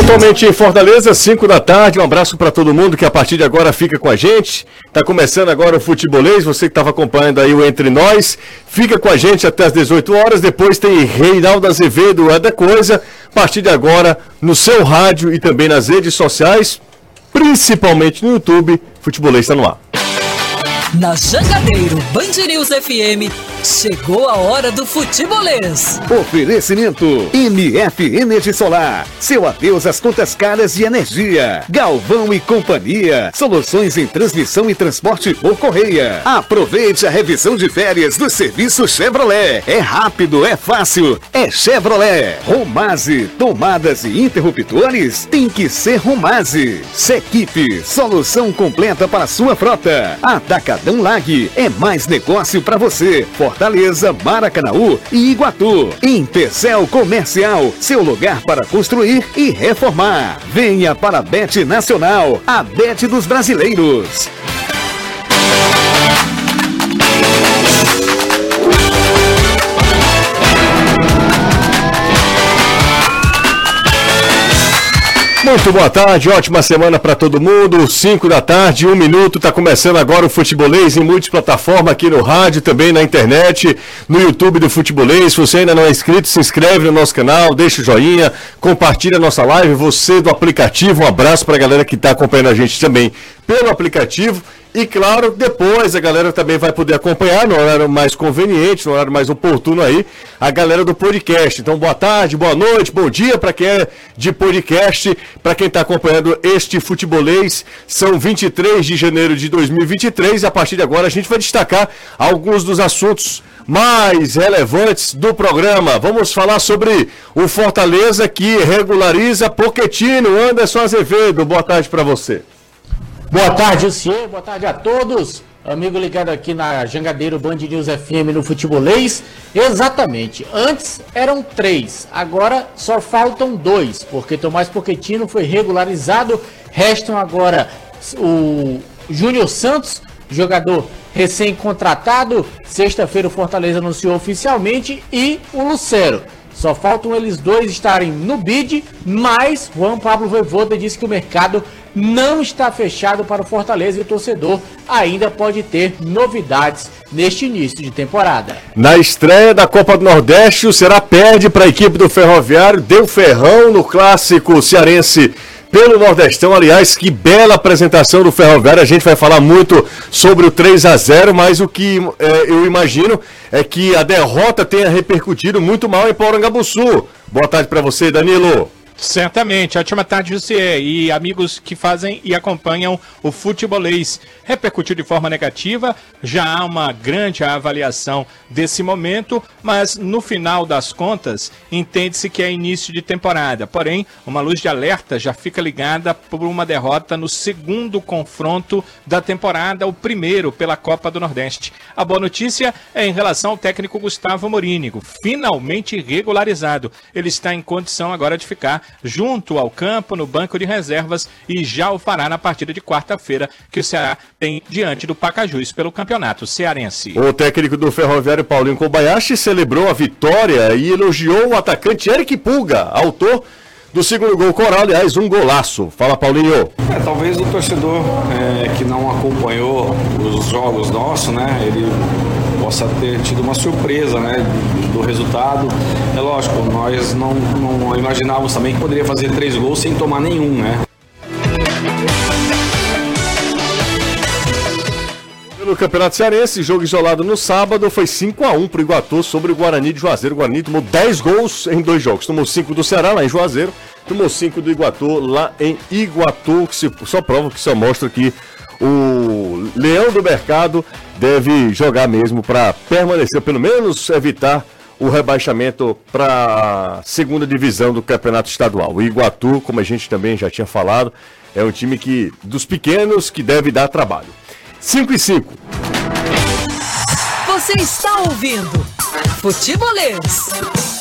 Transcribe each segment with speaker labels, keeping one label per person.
Speaker 1: Pontualmente em Fortaleza, 5 da tarde. Um abraço para todo mundo que a partir de agora fica com a gente. Tá começando agora o Futebolês. Você que estava acompanhando aí o Entre Nós, fica com a gente até as 18 horas. Depois tem Reinaldo Azevedo, é da coisa. A partir de agora, no seu rádio e também nas redes sociais, principalmente no YouTube, Futebolês está no ar.
Speaker 2: Na Jangadeiro Band News FM, chegou a hora do futebolês.
Speaker 3: Oferecimento MF Energia Solar. Seu adeus às contas caras de energia. Galvão e Companhia. Soluções em transmissão e transporte por correia. Aproveite a revisão de férias do serviço Chevrolet. É rápido, é fácil, é Chevrolet. Romase, tomadas e interruptores tem que ser Romase. Sequipe, solução completa para sua frota. Ataca Atacadão Lag. É mais negócio para você. Fortaleza, Maracanaú e Iguatu. Intercel Comercial, seu lugar para construir e reformar. Venha para a Bet Nacional, a Bet dos brasileiros.
Speaker 1: Muito boa tarde, ótima semana para todo mundo. 5 da tarde, um minuto, está começando agora o Futebolês em multiplataforma aqui no rádio, também na internet, no YouTube do Futebolês. Se você ainda não é inscrito, se inscreve no nosso canal, deixa o joinha, compartilha a nossa live. Você do aplicativo, um abraço para a galera que está acompanhando a gente também pelo aplicativo e claro, depois a galera também vai poder acompanhar no horário mais conveniente, no horário mais oportuno aí, a galera do podcast. Então, boa tarde, boa noite, bom dia para quem é de podcast, para quem está acompanhando este futebolês. São 23 de janeiro de 2023 e a partir de agora a gente vai destacar alguns dos assuntos mais relevantes do programa. Vamos falar sobre o Fortaleza que regulariza Poquetino, Anderson Azevedo. Boa tarde para você.
Speaker 4: Boa tarde, Lucier. Boa tarde a todos. Amigo ligado aqui na Jangadeiro Band News FM no Futebolês. Exatamente. Antes eram três, agora só faltam dois, porque Tomás Pochettino foi regularizado. Restam agora o Júnior Santos, jogador recém-contratado. Sexta-feira o Fortaleza anunciou oficialmente e o Lucero. Só faltam eles dois estarem no bid, mas Juan Pablo Voivoda disse que o mercado não está fechado para o Fortaleza e o torcedor ainda pode ter novidades neste início de temporada.
Speaker 1: Na estreia da Copa do Nordeste, o Ceará perde para a equipe do Ferroviário, deu ferrão no clássico cearense pelo Nordestão. Aliás, que bela apresentação do Ferroviário. A gente vai falar muito sobre o 3 a 0 mas o que é, eu imagino é que a derrota tenha repercutido muito mal em Porangabuçu. Boa tarde para você, Danilo.
Speaker 5: Certamente, ótima tarde você e amigos que fazem e acompanham o futebolês. Repercutiu de forma negativa, já há uma grande avaliação desse momento, mas no final das contas, entende-se que é início de temporada. Porém, uma luz de alerta já fica ligada por uma derrota no segundo confronto da temporada, o primeiro pela Copa do Nordeste. A boa notícia é em relação ao técnico Gustavo Morínigo, finalmente regularizado. Ele está em condição agora de ficar junto ao campo, no banco de reservas, e já o fará na partida de quarta-feira, que o Ceará tem diante do Pacajus pelo campeonato cearense.
Speaker 1: O técnico do Ferroviário Paulinho Kobayashi celebrou a vitória e elogiou o atacante Eric Pulga, autor do segundo gol Coral, aliás, um golaço. Fala, Paulinho.
Speaker 6: É, talvez o torcedor é, que não acompanhou os jogos nossos, né, ele possa ter tido uma surpresa né, do resultado. É lógico, nós não, não imaginávamos também que poderia fazer três gols sem tomar nenhum, né?
Speaker 1: Pelo Campeonato Cearense, jogo isolado no sábado, foi 5 a 1 para o Iguatu sobre o Guarani de Juazeiro. O Guarani tomou 10 gols em dois jogos. Tomou 5 do Ceará lá em Juazeiro, tomou 5 do Iguatu lá em Iguatu, que se, só prova que só mostra que o Leão do Mercado deve jogar mesmo para permanecer, pelo menos evitar o rebaixamento para a segunda divisão do campeonato estadual. O Iguatu, como a gente também já tinha falado, é um time que dos pequenos que deve dar trabalho. 5 e 5.
Speaker 2: Você está ouvindo Futebolês.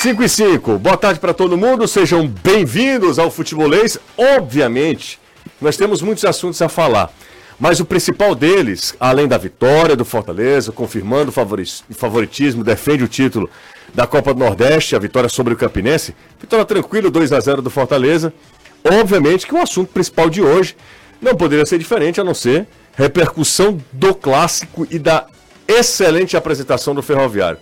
Speaker 1: 5 e 5. Boa tarde para todo mundo, sejam bem-vindos ao Futebolês. Obviamente, nós temos muitos assuntos a falar, Mas o principal deles, além da vitória do Fortaleza, confirmando o favoritismo, defende o título da Copa do Nordeste, a vitória sobre o Campinense. Vitória tranquila, 2 a 0 do Fortaleza. Obviamente que o assunto principal de hoje não poderia ser diferente a não ser repercussão do clássico e da excelente apresentação do Ferroviário.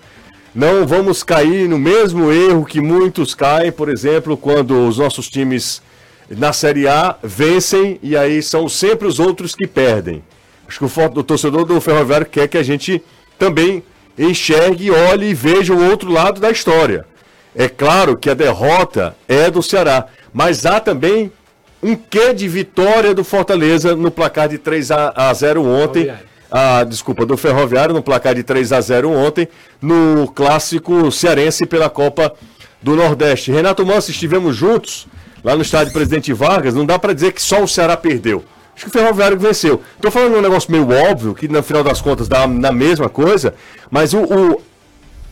Speaker 1: Não vamos cair no mesmo erro que muitos caem, por exemplo, quando os nossos times na Série A vencem e aí são sempre os outros que perdem. Acho que o, torcedor do Ferroviário quer que a gente também enxergue, olhe e veja o outro lado da história. É claro que a derrota é do Ceará, mas há também um quê de vitória do Fortaleza no placar de 3 a 0 ontem. Ah, desculpa, do Ferroviário no placar de 3 a 0 ontem, no clássico cearense pela Copa do Nordeste. Renato Manso, estivemos juntos lá no estádio Presidente Vargas, não dá para dizer que só o Ceará perdeu. Acho que o Ferroviário venceu. Tô falando um negócio meio óbvio, que no final das contas dá na mesma coisa, mas o, o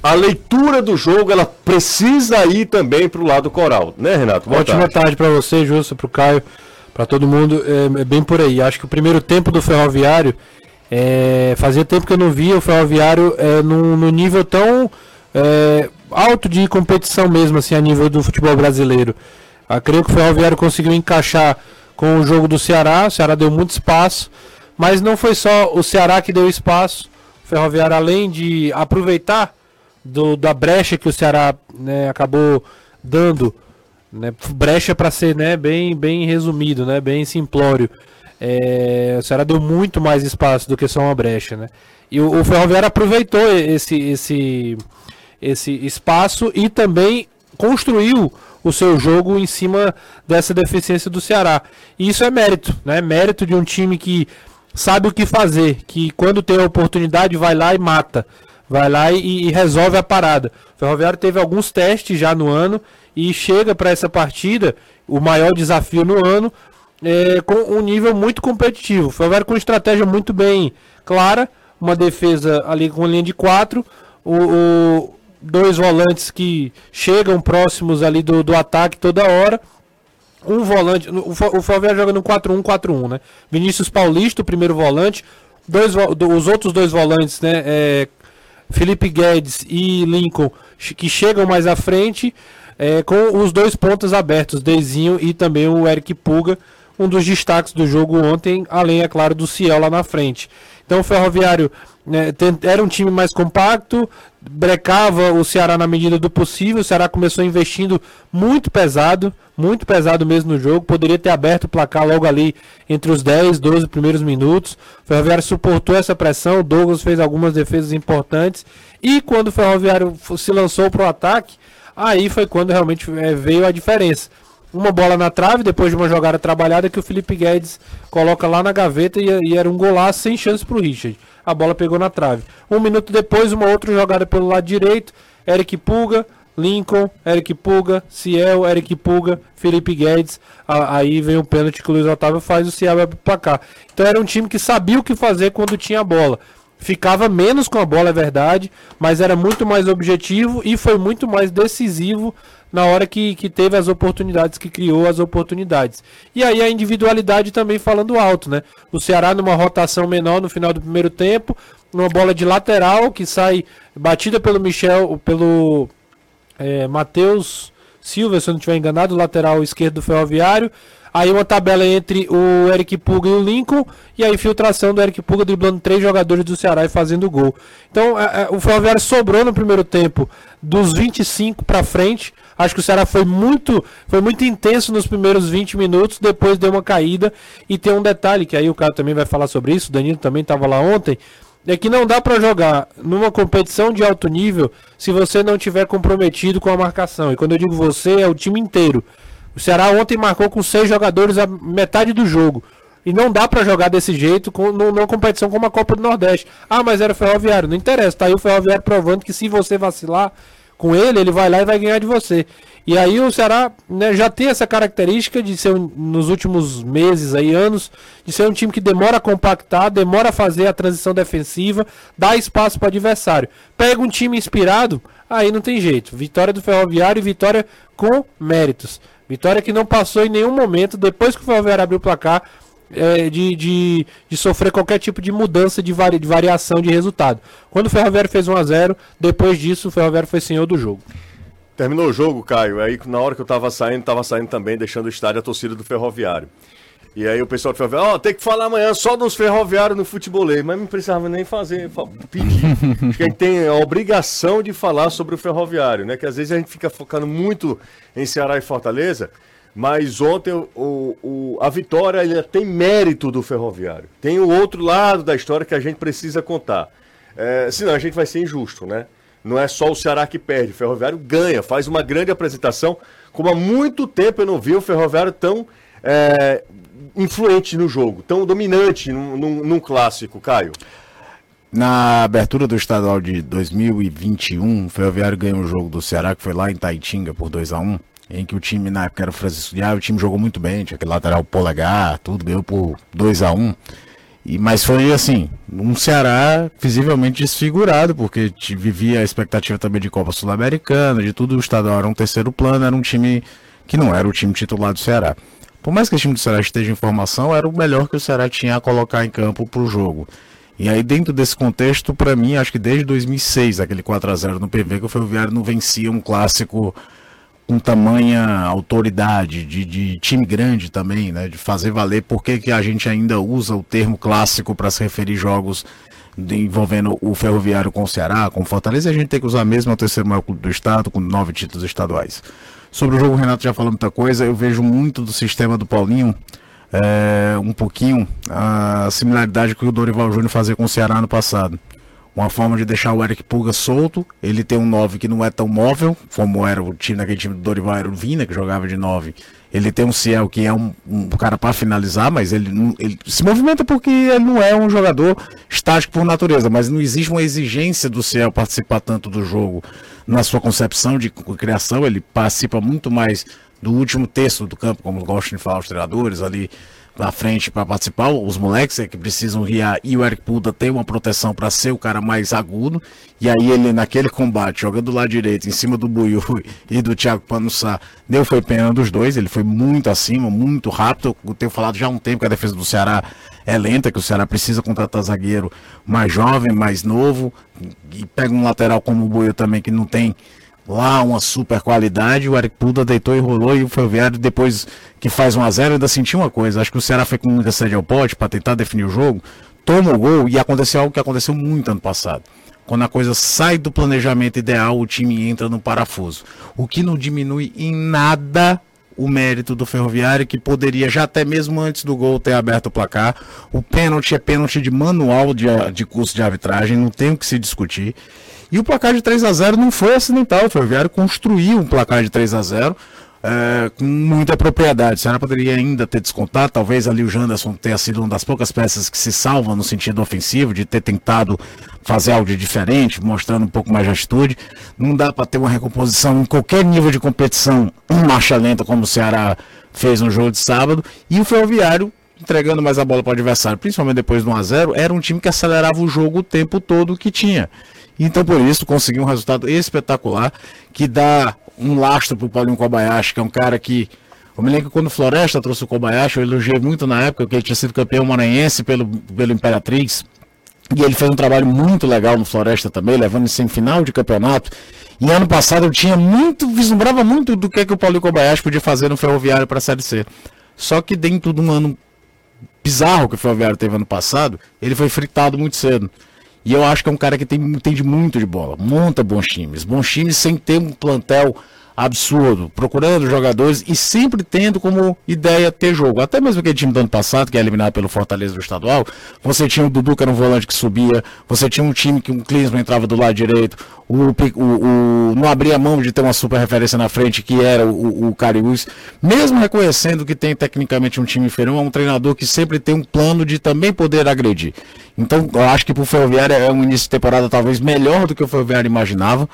Speaker 1: a leitura do jogo ela precisa ir também para o lado coral, né, Renato?
Speaker 7: Boa Ótima tarde, tarde para você, Justo, para o Caio, para todo mundo. É, é, bem por aí. Acho que o primeiro tempo do Ferroviário é, fazia tempo que eu não via o Ferroviário é, no nível tão é, alto de competição mesmo, assim, a nível do futebol brasileiro. Eu creio que o Ferroviário conseguiu encaixar com o jogo do Ceará. O Ceará deu muito espaço, mas não foi só o Ceará que deu espaço. O Ferroviário, além de aproveitar do, da brecha que o Ceará né, acabou dando, né, brecha para ser né, bem, bem resumido, né, bem simplório. É, o Ceará deu muito mais espaço do que só uma brecha, né? E o, o Ferroviário aproveitou esse, esse, esse espaço e também construiu o seu jogo em cima dessa deficiência do Ceará. E isso é mérito, né? Mérito de um time que sabe o que fazer, que quando tem a oportunidade vai lá e mata, vai lá e, e resolve a parada. O Ferroviário teve alguns testes já no ano e chega para essa partida, o maior desafio no ano, é, com um nível muito competitivo. O Ferroviário com estratégia muito bem clara, uma defesa ali com linha de quatro, o, o dois volantes que chegam próximos ali do, do ataque toda hora. Um volante, o, o joga no 4-1-4-1, né? Vinícius Paulista, o primeiro volante. Dois, os outros dois volantes, né? É, Felipe Guedes e Lincoln, que chegam mais à frente, é, com os dois pontos abertos, Dezinho e também o Eric Puga, um dos destaques do jogo ontem, além, é claro, do Ciel lá na frente. Então o Ferroviário né, era um time mais compacto, brecava o Ceará na medida do possível. O Ceará começou investindo muito pesado, muito pesado mesmo no jogo. Poderia ter aberto o placar logo ali entre os 10, 12 primeiros minutos. O Ferroviário suportou essa pressão. O Douglas fez algumas defesas importantes. E quando o Ferroviário se lançou para o ataque, aí foi quando realmente é, veio a diferença uma bola na trave, depois de uma jogada trabalhada que o Felipe Guedes coloca lá na gaveta e, e era um golaço sem chance para o Richard. A bola pegou na trave. Um minuto depois, uma outra jogada pelo lado direito, Eric Pulga, Lincoln, Eric Pulga, Ciel, Eric Pulga, Felipe Guedes. aí vem o pênalti que o Luiz Otávio faz, o Ciel vai para cá. Então era um time que sabia o que fazer quando tinha a bola. Ficava menos com a bola, é verdade, mas era muito mais objetivo e foi muito mais decisivo na hora que, que teve as oportunidades, que criou as oportunidades. E aí a individualidade também falando alto, né? O Ceará numa rotação menor no final do primeiro tempo, uma bola de lateral que sai batida pelo Michel, pelo é, Matheus Silva, se eu não estiver enganado, lateral esquerdo do Ferroviário. Aí uma tabela entre o Eric Puga e o Lincoln. E a infiltração do Eric Puga driblando três jogadores do Ceará e fazendo gol. Então é, é, o Ferroviário sobrou no primeiro tempo dos 25 para frente. Acho que o Ceará foi muito, foi muito intenso nos primeiros 20 minutos, depois deu uma caída. E tem um detalhe que aí o cara também vai falar sobre isso, o Danilo também estava lá ontem. É que não dá para jogar numa competição de alto nível se você não tiver comprometido com a marcação. E quando eu digo você, é o time inteiro. O Ceará ontem marcou com seis jogadores a metade do jogo. E não dá para jogar desse jeito com, numa competição como a Copa do Nordeste. Ah, mas era o Ferroviário. Não interessa. Tá aí o Ferroviário provando que se você vacilar com ele, ele vai lá e vai ganhar de você. E aí o Ceará né, já tem essa característica de ser, nos últimos meses, aí, anos, de ser um time que demora a compactar, demora a fazer a transição defensiva, dá espaço para o adversário. Pega um time inspirado, aí não tem jeito. Vitória do Ferroviário e vitória com méritos. Vitória que não passou em nenhum momento, depois que o Ferroviário abriu o placar, é, de, de, de, sofrer qualquer tipo de mudança de, vari, de variação de resultado. Quando o Ferroviário fez 1 a 0 depois disso o Ferroviário foi senhor do jogo.
Speaker 1: Terminou o jogo, Caio. Aí na hora que eu tava saindo, tava saindo também, deixando o estádio a torcida do Ferroviário. E aí o pessoal do Ferroviário, ó, oh, tem que falar amanhã só dos ferroviários no futebolês, mas não precisava nem fazer, pedir. Acho que a gente tem a obrigação de falar sobre o ferroviário, né? Que às vezes a gente fica focando muito em Ceará e Fortaleza, mas ontem o, o, a vitória tem mérito do ferroviário. Tem o outro lado da história que a gente precisa contar. É, senão a gente vai ser injusto, né? Não é só o Ceará que perde, o Ferroviário ganha, faz uma grande apresentação. Como há muito tempo eu não vi o Ferroviário tão é, influente no jogo, tão dominante num, num, num clássico, Caio?
Speaker 8: Na abertura do estadual de 2021, o Ferroviário ganhou um jogo do Ceará, que foi lá em Taitinga, por 2 a 1 em que o time, na época era o Francisco Diabo, o time jogou muito bem, tinha aquele lateral polegar, tudo, ganhou por 2 a 1 e, mas foi assim, um Ceará visivelmente desfigurado, porque vivia a expectativa também de Copa Sul-Americana, de tudo, o estadual era um terceiro plano, era um time que não era o time titular do Ceará. Por mais que o time do Ceará esteja em formação, era o melhor que o Ceará tinha a colocar em campo para o jogo. E aí, dentro desse contexto, para mim, acho que desde 2006, aquele 4 a 0 no PV, que o Ferroviário não vencia um clássico com tamanha autoridade, de, de, time grande também, né, de fazer valer. Por que, que a gente ainda usa o termo clássico para se referir jogos envolvendo o Ferroviário com o Ceará, com o Fortaleza? A gente tem que usar mesmo o terceiro maior clube do estado, com nove títulos estaduais. Sobre o jogo, o Renato já falou muita coisa. Eu vejo muito do sistema do Paulinho, é, um pouquinho a similaridade que o Dorival Júnior fazia com o Ceará no passado. Uma forma de deixar o Eric Puga solto. Ele tem um 9 que não é tão móvel, como era o time naquele time do Dorival, era o Vina, que jogava de 9. Ele tem um Ciel que é um, um cara para finalizar, mas ele, ele, se movimenta porque ele não é um jogador estático por natureza, mas não existe uma exigência do Ciel participar tanto do jogo na sua concepção de criação, ele participa muito mais do último terço do campo, como gostam de falar os treinadores ali na frente para participar, os moleques é que precisam riar e o Eric Puda tem uma proteção para ser o cara mais agudo. E aí ele naquele combate, jogando do lado direito, em cima do Buiu e do Thiago Panussá, deu foi pena dos dois, ele foi muito acima, muito rápido. Eu tenho falado já há um tempo que a defesa do Ceará é lenta, que o Ceará precisa contratar zagueiro mais jovem, mais novo, e pega um lateral como o Buiu também que não tem lá uma super qualidade, o Eric Puda deitou e rolou e o Ferroviário depois que faz 1 a 0 ainda sentiu uma coisa, acho que o Ceará foi com muita sede ao pote para tentar definir o jogo, toma o gol e aconteceu algo que aconteceu muito ano passado. Quando a coisa sai do planejamento ideal, o time entra no parafuso. O que não diminui em nada o mérito do Ferroviário, que poderia já até mesmo antes do gol ter aberto o placar. O pênalti é pênalti de manual de, de curso de arbitragem, não tem o que se discutir. E o placar de 3 a 0 não foi acidental. O Ferroviário construiu um placar de 3 a 0 é, com muita propriedade. O Ceará poderia ainda ter descontado. Talvez ali o Janderson tenha sido uma das poucas peças que se salvam no sentido ofensivo, de ter tentado fazer algo de diferente, mostrando um pouco mais de atitude. Não dá para ter uma recomposição em qualquer nível de competição, em marcha lenta, como o Ceará fez no jogo de sábado. E o Ferroviário entregando mais a bola para o adversário, principalmente depois do 1 a 0 era um time que acelerava o jogo o tempo todo que tinha. Então, por isso, conseguiu um resultado espetacular que dá um lastro para o Paulinho Kobayashi, que é um cara que. Eu me lembro que quando o Floresta trouxe o Kobayashi, eu elogiei muito na época, que ele tinha sido campeão maranhense pelo, pelo Imperatriz. E ele fez um trabalho muito legal no Floresta também, levando em semifinal de campeonato. E ano passado eu tinha muito, vislumbrava muito do que, que o Paulinho Kobayashi podia fazer no Ferroviário para a Série C. Só que dentro de um ano bizarro que o Ferroviário teve ano passado, ele foi fritado muito cedo. E eu acho que é um cara que tem, entende muito de bola, monta bons times, bons times sem ter um plantel absurdo, procurando jogadores e sempre tendo como ideia ter jogo. Até mesmo aquele time do ano passado, que é eliminado pelo Fortaleza do estadual, você tinha o Dudu, que era um volante que subia, você tinha um time que um Klinsmann entrava do lado direito, o, o, o, não abria mão de ter uma super referência na frente, que era o, o Cariús. Mesmo reconhecendo que tem tecnicamente um time inferior, é um treinador que sempre tem um plano de também poder agredir. Então, eu acho que para o Ferroviário é um início de temporada talvez melhor do que o Ferroviário imaginava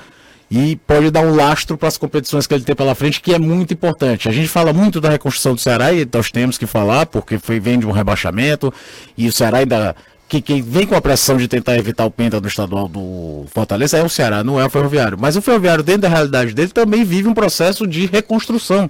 Speaker 8: e pode dar um lastro para as competições que ele tem pela frente, que é muito importante. A gente fala muito da reconstrução do Ceará e nós temos que falar, porque foi, vem de um rebaixamento e o Ceará ainda. Que vem com a pressão de tentar evitar o penta do estadual do Fortaleza é o Ceará, não é o Ferroviário. Mas o Ferroviário, dentro da realidade dele, também vive um processo de reconstrução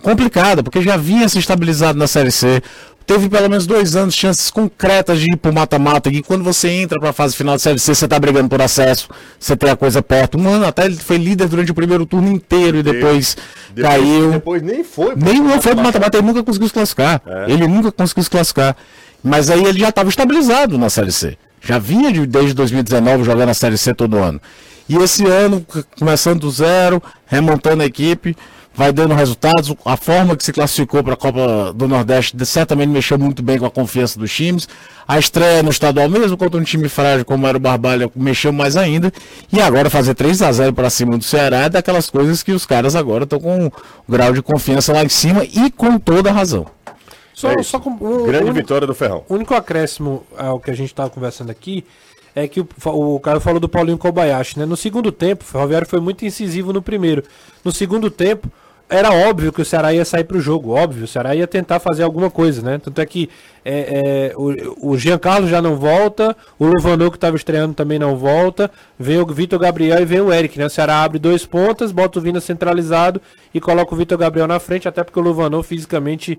Speaker 8: complicada, porque já vinha se estabilizado na Série C, teve pelo menos dois anos chances concretas de ir pro mata-mata. E quando você entra pra fase final da Série C, você tá brigando por acesso, você tem a coisa perto. Um ano até ele foi líder durante o primeiro turno inteiro e depois,
Speaker 1: Depois-
Speaker 8: caiu.
Speaker 1: Depois nem foi.
Speaker 8: Nem não foi pro
Speaker 1: mata-mata.
Speaker 8: ele nunca conseguiu se classificar.
Speaker 1: É.
Speaker 8: Ele nunca conseguiu se classificar. Mas aí ele já estava estabilizado na Série C. Já vinha de- desde 2019 jogando a Série C todo ano. E esse ano, começando do zero, remontando a equipe, vai dando resultados. A forma que se classificou para a Copa do Nordeste de- certamente mexeu muito bem com a confiança dos times. A estreia no estadual, mesmo contra um time frágil como era o Barbalha, mexeu mais ainda. E agora fazer 3 a 0 para cima do Ceará é daquelas coisas que os caras agora estão com um grau de confiança lá em cima e com toda a razão.
Speaker 7: Só,
Speaker 1: É
Speaker 7: só com um,
Speaker 1: Grande
Speaker 7: único-
Speaker 1: vitória do Ferrão.
Speaker 7: O único acréscimo ao que a gente estava conversando aqui é que o, o cara falou do Paulinho Kobayashi, né? No segundo tempo, o Ferroviário foi muito incisivo no primeiro. No segundo tempo, era óbvio que o Ceará ia sair pro jogo, óbvio. O Ceará ia tentar fazer alguma coisa, né? Tanto é que é, é, o, o Giancarlo já não volta, o Luvanor que estava estreando também não volta, vem o Vitor Gabriel e vem o Eric, né? O Ceará abre dois pontas, bota o Vina centralizado e coloca o Vitor Gabriel na frente, até porque o Luvanor fisicamente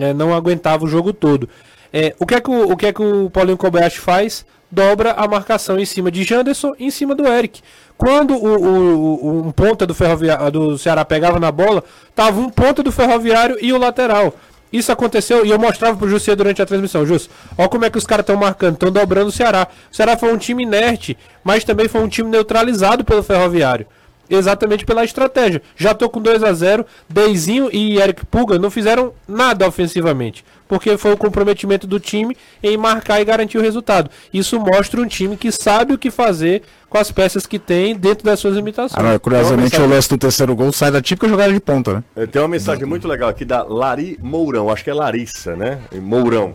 Speaker 7: é, não aguentava o jogo todo. É, o, que é que o, o que é que o Paulinho Kobayashi faz? Dobra a marcação em cima de Janderson em cima do Eric. Quando o, o- o- um ponta do, ferroviário, do Ceará pegava na bola, tava um ponta do Ferroviário e o lateral. Isso aconteceu e eu mostrava pro José durante a transmissão. Jus, olha como é que os caras estão marcando, estão dobrando o Ceará. O Ceará foi um time inerte, mas também foi um time neutralizado pelo Ferroviário. Exatamente pela estratégia. Já tô com 2 a 0 Deizinho e Eric Puga não fizeram nada ofensivamente. Porque foi o comprometimento do time em marcar e garantir o resultado. Isso mostra um time que sabe o que fazer com as peças que tem dentro das suas limitações.
Speaker 8: Agora, curiosamente, o lance do terceiro gol sai da típica jogada de ponta, né?
Speaker 1: É, Tem uma mensagem muito legal aqui da Lari Mourão, acho que é Larissa, né? Mourão.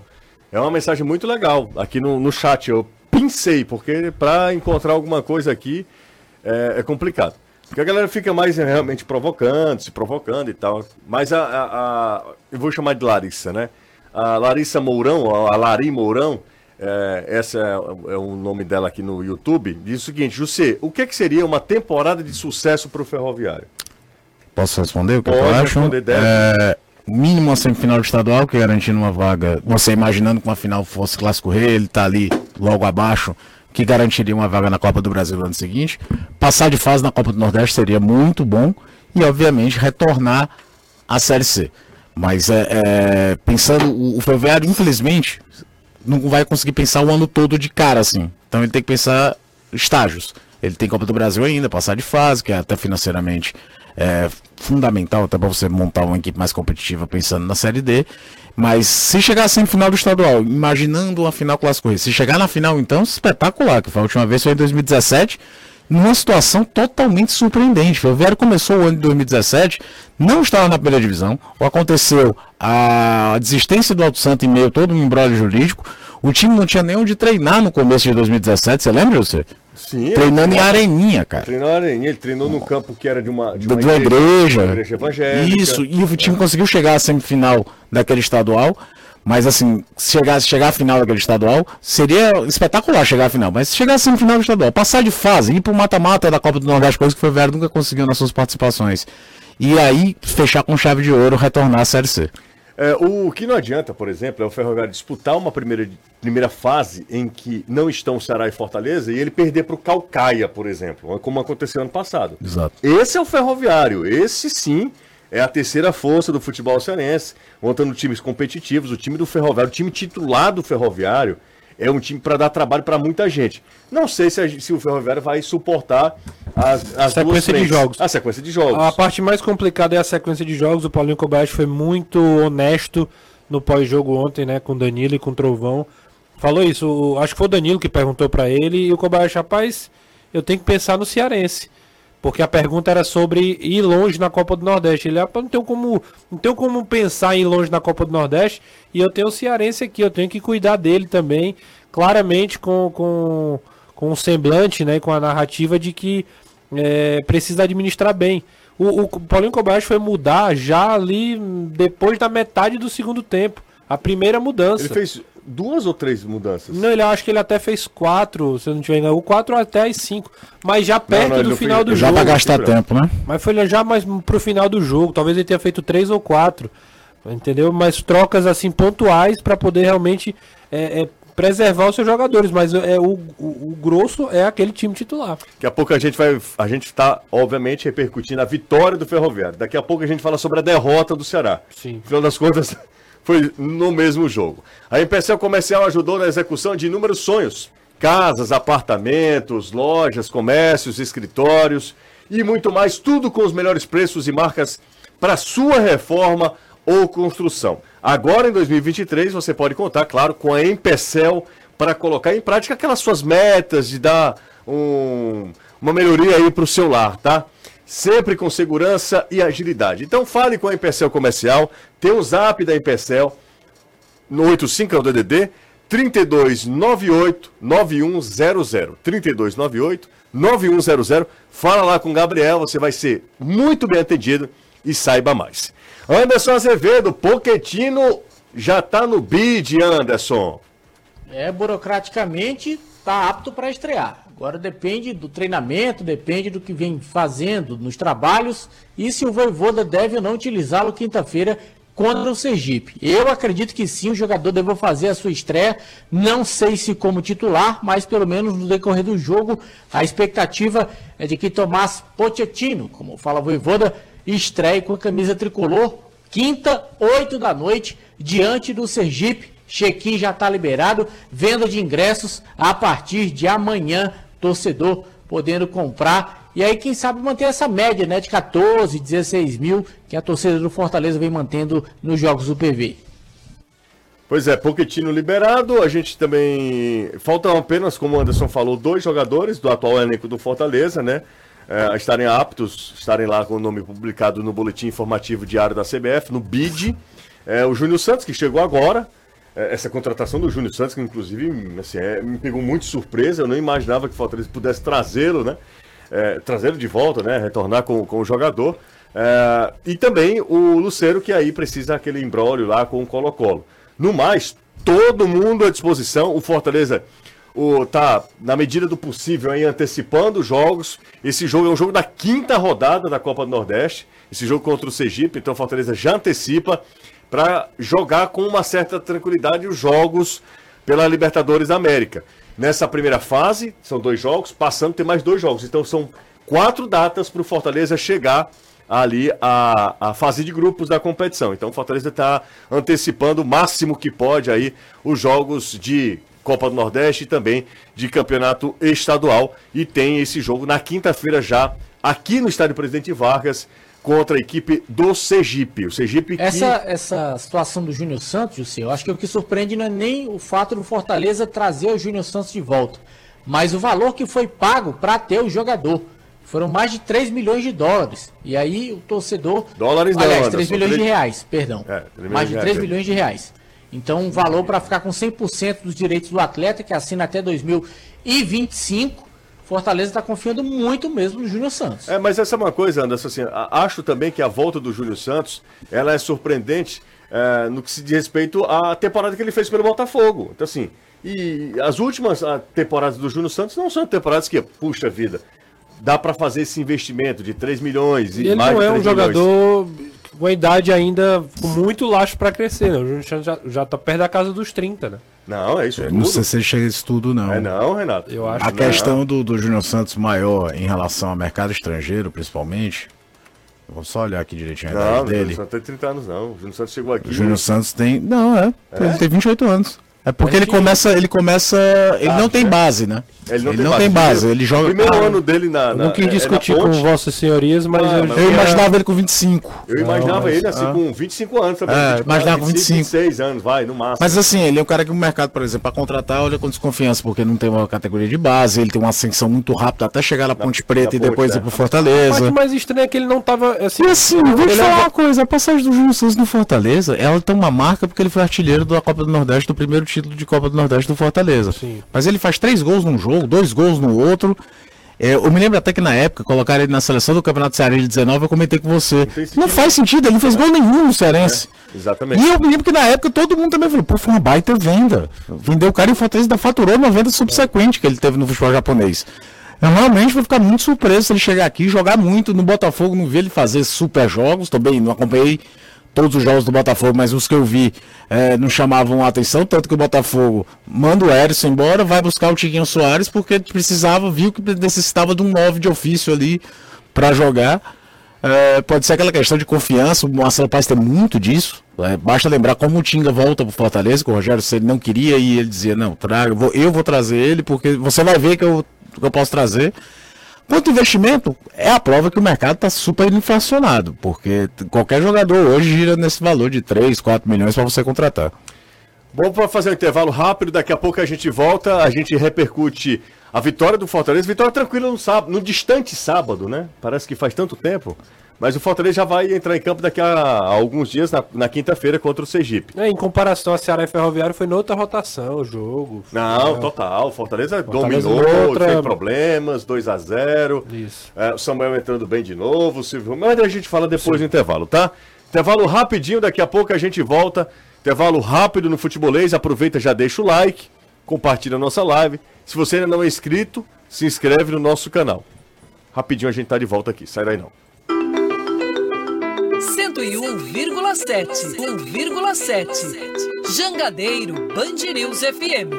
Speaker 1: É uma mensagem muito legal aqui no, no chat. Eu pensei, porque para encontrar alguma coisa aqui é, é complicado. Porque a galera fica mais é, realmente provocando, se provocando e tal. Mas a, a- a- Eu vou chamar de Larissa, né? A Larissa Mourão, a Lari Mourão, é, essa é, é o nome dela aqui no YouTube, diz o seguinte: José, o que, que seria uma temporada de sucesso para o Ferroviário?
Speaker 8: Posso responder o que
Speaker 1: Pode
Speaker 8: eu acho? É, mínimo uma semifinal estadual, que garantindo uma vaga. Você imaginando que uma final fosse Clássico Rei, ele tá ali logo abaixo, que garantiria uma vaga na Copa do Brasil no ano seguinte. Passar de fase na Copa do Nordeste seria muito bom. E, obviamente, retornar à Série C. Mas é, é, pensando, o, Ferroviário, infelizmente, não vai conseguir pensar o ano todo de cara assim. Então ele tem que pensar estágios. Ele tem Copa do Brasil ainda, passar de fase, que é até financeiramente é, fundamental até para você montar uma equipe mais competitiva pensando na Série D. Mas se chegar assim no final do estadual, imaginando uma final clássico se chegar na final então, espetacular, que foi a última vez foi em 2017, numa situação totalmente surpreendente. O Ferroviário começou o ano de 2017, não estava na primeira divisão, aconteceu a desistência do Alto Santo em meio a todo um embrólio jurídico, o time não tinha nem onde treinar no começo de 2017, você lembra, você?
Speaker 1: Sim,
Speaker 8: Treinando em Areninha, cara.
Speaker 1: Treinou na Areninha, ele treinou num campo que era de uma, de uma
Speaker 8: de uma igreja.
Speaker 1: uma igreja evangélica.
Speaker 8: Isso, e o time conseguiu chegar à semifinal daquele estadual. Mas assim, se chegar, chegar à final daquele estadual, seria espetacular chegar à final. Mas se chegar à semifinal do estadual, passar de fase, ir pro mata-mata da Copa do Nordeste, coisa que o Ferroviário nunca conseguiu nas suas participações. E aí, fechar com chave de ouro, retornar à Série C.
Speaker 1: É, o que não adianta, por exemplo, é o Ferroviário disputar uma primeira, primeira fase em que não estão Ceará e Fortaleza e ele perder para o Calcaia, por exemplo, como aconteceu ano passado.
Speaker 8: Exato.
Speaker 1: Esse é o Ferroviário, esse sim é a terceira força do futebol cearense, montando times competitivos. O time do Ferroviário, o time titular do Ferroviário, é um time para dar trabalho para muita gente. Não sei se, a se o Ferroviário vai suportar as, as
Speaker 7: Sequência de jogos.
Speaker 1: A sequência de jogos.
Speaker 7: A parte mais complicada é a sequência de jogos. O Paulinho Kobayashi foi muito honesto no pós-jogo ontem, né? Com o Danilo e com o Trovão. Falou isso. acho que foi o Danilo que perguntou pra ele. E o Kobayashi, rapaz, eu tenho que pensar no Cearense. Porque a pergunta era sobre ir longe na Copa do Nordeste. Ele, rapaz, não tenho como, não tenho como pensar em ir longe na Copa do Nordeste. E eu tenho o Cearense aqui, eu tenho que cuidar dele também. Claramente com, com, com um semblante, né? Com a narrativa de que é, precisa administrar bem. O, o Paulinho Kobayashi foi mudar já ali depois da metade do segundo tempo. A primeira mudança.
Speaker 1: Ele fez duas ou três mudanças?
Speaker 7: Não, ele acho que ele até fez quatro, se eu não tiver enganado, o quatro até as cinco. Mas já perto
Speaker 1: não, ele
Speaker 7: do
Speaker 1: não
Speaker 7: final
Speaker 1: fez-
Speaker 7: do
Speaker 8: Já
Speaker 7: jogo.
Speaker 8: pra gastar tempo, né?
Speaker 7: Mas foi já mais pro final do jogo. Talvez ele tenha feito três ou quatro. Entendeu? Mas trocas assim pontuais para poder realmente é, é, preservar os seus jogadores, mas é o, o, o, grosso é aquele time titular.
Speaker 1: Daqui a pouco a gente vai, a gente está obviamente repercutindo a vitória do Ferroviário. Daqui a pouco a gente fala sobre a derrota do Ceará.
Speaker 7: Sim.
Speaker 1: Afinal das contas, foi no mesmo jogo. A Empecel Comercial ajudou na execução de inúmeros sonhos: casas, apartamentos, lojas, comércios, escritórios e muito mais, tudo com os melhores preços e marcas para sua reforma ou construção. Agora, em 2023, você pode contar, claro, com a Empecel para colocar em prática aquelas suas metas de dar um, uma melhoria aí para o seu lar, tá? Sempre com segurança e agilidade. Então fale com a Empecel Comercial, tem o zap da Empecel no 85 é o DDD 3298 9100. 3298 9100. Fala lá com o Gabriel, você vai ser muito bem atendido e saiba mais. Anderson Azevedo, Poquetino já está no bid, Anderson.
Speaker 4: É, burocraticamente está apto para estrear. Agora depende do treinamento, depende do que vem fazendo nos trabalhos e se o Voivoda deve ou não utilizá-lo quinta-feira contra o Sergipe. Eu acredito que sim, o jogador deve fazer a sua estreia. Não sei se como titular, mas pelo menos no decorrer do jogo, a expectativa é de que Tomás Pochettino, como fala Voivoda, estreia com a camisa tricolor, quinta, 8 da noite, diante do Sergipe. Chequim já está liberado, venda de ingressos a partir de amanhã, torcedor podendo comprar. E aí, quem sabe manter essa média, né, de 14, 16 mil, que a torcida do Fortaleza vem mantendo nos jogos do PV.
Speaker 1: Pois é, Poquetino liberado, a gente também. Faltam apenas, como o Anderson falou, dois jogadores do atual elenco do Fortaleza, né? é, estarem aptos, estarem lá com o nome publicado no Boletim Informativo Diário da CBF, no BID. É, o Júnior Santos, que chegou agora. É, essa contratação do Júnior Santos, que inclusive assim, é, me pegou muito surpresa, eu não imaginava que o Fortaleza pudesse trazê-lo, né? É, trazê-lo de volta, né? Retornar com, com o jogador. É, e também o Luceiro, que aí precisa aquele embrólio lá com o Colo-Colo. No mais, todo mundo à disposição. O Fortaleza o, tá, na medida do possível, aí, antecipando os jogos. Esse jogo é um jogo da quinta rodada da Copa do Nordeste. Esse jogo contra o Sergipe, então Fortaleza já antecipa para jogar com uma certa tranquilidade os jogos pela Libertadores da América. Nessa primeira fase, são dois jogos, passando tem mais dois jogos. Então são quatro datas para o Fortaleza chegar ali a, a fase de grupos da competição. Então o Fortaleza está antecipando o máximo que pode aí os jogos de Copa do Nordeste e também de campeonato estadual. E tem esse jogo na quinta-feira já, aqui no estádio Presidente Vargas, contra a equipe do Sergipe. O Sergipe
Speaker 4: que... essa, essa situação do Júnior Santos, eu acho que o que surpreende não é nem o fato do Fortaleza trazer o Júnior Santos de volta, mas o valor que foi pago para ter o jogador. Foram mais de 3 milhões de dólares. E aí o torcedor.
Speaker 1: Dólares não,
Speaker 4: Aliás, 3 milhões 3... de reais, perdão. É, mais de 3 é. milhões de reais. Então, um valor para ficar com 100% dos direitos do atleta, que assina até 2025. Fortaleza está confiando muito mesmo no Júnior Santos.
Speaker 1: É, mas essa é uma coisa, Anderson, assim, acho também que a volta do Júnior Santos, ela é surpreendente é, no que se diz respeito à temporada que ele fez pelo Botafogo. Então, assim, e as últimas temporadas do Júnior Santos não são temporadas que, puxa vida, dá para fazer esse investimento de 3 milhões e,
Speaker 7: e ele mais não é um jogador com a idade ainda muito laxo para crescer, né? O Júnior já, já tá perto da casa dos 30, né?
Speaker 1: Não, é isso.
Speaker 8: Eu não sei se chega isso tudo, não.
Speaker 1: É não, Renato.
Speaker 8: Eu acho a questão do, do Júnior Santos maior em relação ao mercado estrangeiro, principalmente. Vou só olhar aqui direitinho a
Speaker 1: não, idade dele. Não, o Júnior Santos tem 30 anos, não. O Júnior Santos chegou aqui.
Speaker 8: O Júnior Santos tem. Não, é. é? Ele tem 28 anos. É porque ele começa, ele começa, ele não tem base, né? Ele não, ele tem, não base. tem base, ele joga. O
Speaker 1: primeiro ah, ano dele na. na
Speaker 7: não quis é, discutir é com vossas senhorias, mas ah,
Speaker 8: eu, eu imaginava ele com 25.
Speaker 1: Eu imaginava não, ele assim ah. com 25 anos também. É,
Speaker 8: 24, imaginava com 25.
Speaker 1: 26 anos, vai, no máximo.
Speaker 8: Mas assim, ele é um cara que o mercado, por exemplo, para contratar, olha com desconfiança, porque não tem uma categoria de base, ele tem uma ascensão muito rápida até chegar na Ponte Preta e depois é. ir pro Fortaleza.
Speaker 7: Mas o mais estranho é que ele não tava.
Speaker 8: Assim, e assim, vou te falar é... uma coisa: a passagem do Júnior Santos no Fortaleza, ela tem uma marca porque ele foi artilheiro da Copa do Nordeste, do primeiro título de Copa do Nordeste do Fortaleza. Sim. Mas ele faz três gols num jogo, dois gols no outro. É, eu me lembro até que na época, colocaram ele na seleção do Campeonato Cearense de 19, eu comentei com você. Não, não faz sentido, ele não fez gol nenhum no Cearense.
Speaker 1: É, exatamente.
Speaker 8: E eu me lembro que na época todo mundo também falou, pô, foi uma baita venda. Vendeu o cara e o Fortaleza ainda faturou uma venda subsequente que ele teve no futebol japonês. Eu realmente vou ficar muito surpreso se ele chegar aqui e jogar muito no Botafogo, não vi ele fazer super jogos, também não acompanhei todos os jogos do Botafogo, mas os que eu vi é, não chamavam a atenção, tanto que o Botafogo manda o Erisson embora, vai buscar o Tiquinho Soares, porque precisava, viu que necessitava de um 9 de ofício ali para jogar. É, pode ser aquela questão de confiança, o Marcelo Paz tem muito disso. É, basta lembrar como o Tinga volta pro Fortaleza, que o Rogério se ele não queria e ele dizia, não, traga, eu vou trazer ele, porque você vai ver que eu, que eu posso trazer. Quanto investimento, é a prova que o mercado está super inflacionado, porque qualquer jogador hoje gira nesse valor de 3, 4 milhões para você contratar.
Speaker 1: Bom, para fazer um intervalo rápido, daqui a pouco a gente volta, a gente repercute a vitória do Fortaleza, vitória tranquila no sábado, no distante sábado, né? Parece que faz tanto tempo. Mas o Fortaleza já vai entrar em campo daqui a, a alguns dias, na, na quinta-feira, contra o Sergipe.
Speaker 7: É, em comparação a Ceará e Ferroviário, foi noutra rotação o jogo.
Speaker 1: Não, é. total. Fortaleza, Fortaleza dominou, outra... sem problemas, 2 a 0
Speaker 7: Isso.
Speaker 1: É, o Samuel entrando bem de novo, o Silvio. Mas a gente fala depois Sim. do intervalo, tá? Intervalo rapidinho, daqui a pouco a gente volta. Intervalo rápido no Futebolês. Aproveita, já deixa o like, compartilha a nossa live. Se você ainda não é inscrito, se inscreve no nosso canal. Rapidinho a gente tá de volta aqui, sai daí não.
Speaker 2: 101,7 1,7 Jangadeiro Band News FM.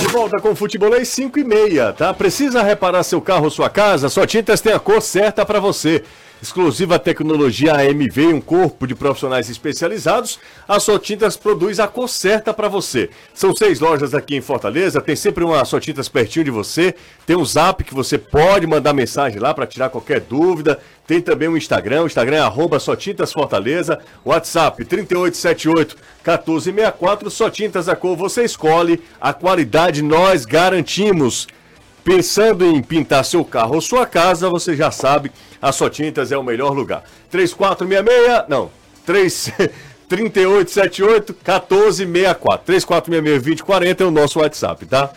Speaker 1: De volta com o Futebolês 5 e meia, tá? Precisa reparar seu carro ou sua casa? Sua Tintas tem a cor certa para você. Exclusiva tecnologia AMV e um corpo de profissionais especializados, a Sotintas produz a cor certa para você. São seis lojas aqui em Fortaleza, tem sempre uma Sotintas pertinho de você, tem um zap que você pode mandar mensagem lá para tirar qualquer dúvida, tem também o um Instagram, o Instagram é arroba Sotintas Fortaleza, WhatsApp 3878 1464, Sotintas a cor você escolhe, a qualidade nós garantimos. Pensando em pintar seu carro ou sua casa, você já sabe, a Só Tintas é o melhor lugar. 3466, não, 3 3878 1464. 3466 2040 é o nosso WhatsApp, tá?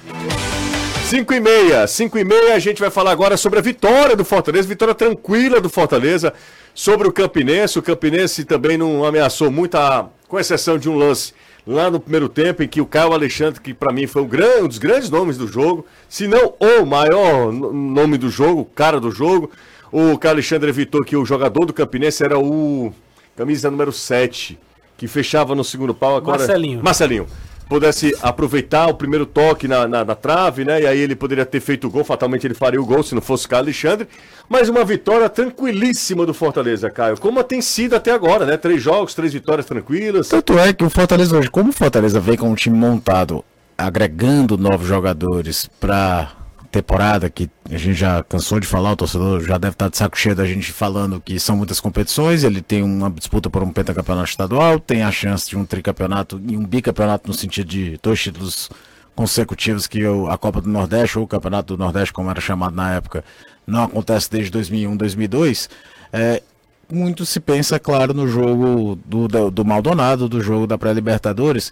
Speaker 1: 5 e meia, 5 e meia, a gente vai falar agora sobre a vitória do Fortaleza, vitória tranquila do Fortaleza sobre o Campinense. O Campinense também não ameaçou muito, a, com exceção de um lance lá no primeiro tempo, em que o Caio Alexandre, que para mim foi um, grande, um, dos grandes nomes do jogo, se não o maior nome do jogo, cara do jogo, o Caio Alexandre evitou que o jogador do Campinense era o camisa número 7, que fechava no segundo pau agora.
Speaker 7: Marcelinho.
Speaker 1: Marcelinho pudesse aproveitar o primeiro toque na, na, na, trave, né? E aí ele poderia ter feito o gol, fatalmente ele faria o gol se não fosse o Caio Alexandre. Mas uma vitória tranquilíssima do Fortaleza, Caio. Como tem sido até agora, né? Três jogos, três vitórias tranquilas.
Speaker 8: Tanto é que o Fortaleza hoje, como o Fortaleza vem com um time montado, agregando novos jogadores para temporada que a gente já cansou de falar, o torcedor já deve estar de saco cheio da gente falando que são muitas competições, ele tem uma disputa por um pentacampeonato estadual, tem a chance de um tricampeonato e um bicampeonato no sentido de dois títulos consecutivos que a Copa do Nordeste ou o Campeonato do Nordeste, como era chamado na época, não acontece desde 2001, 2002. É, muito se pensa, claro, no jogo do, do, do Maldonado, do jogo da pré-Libertadores.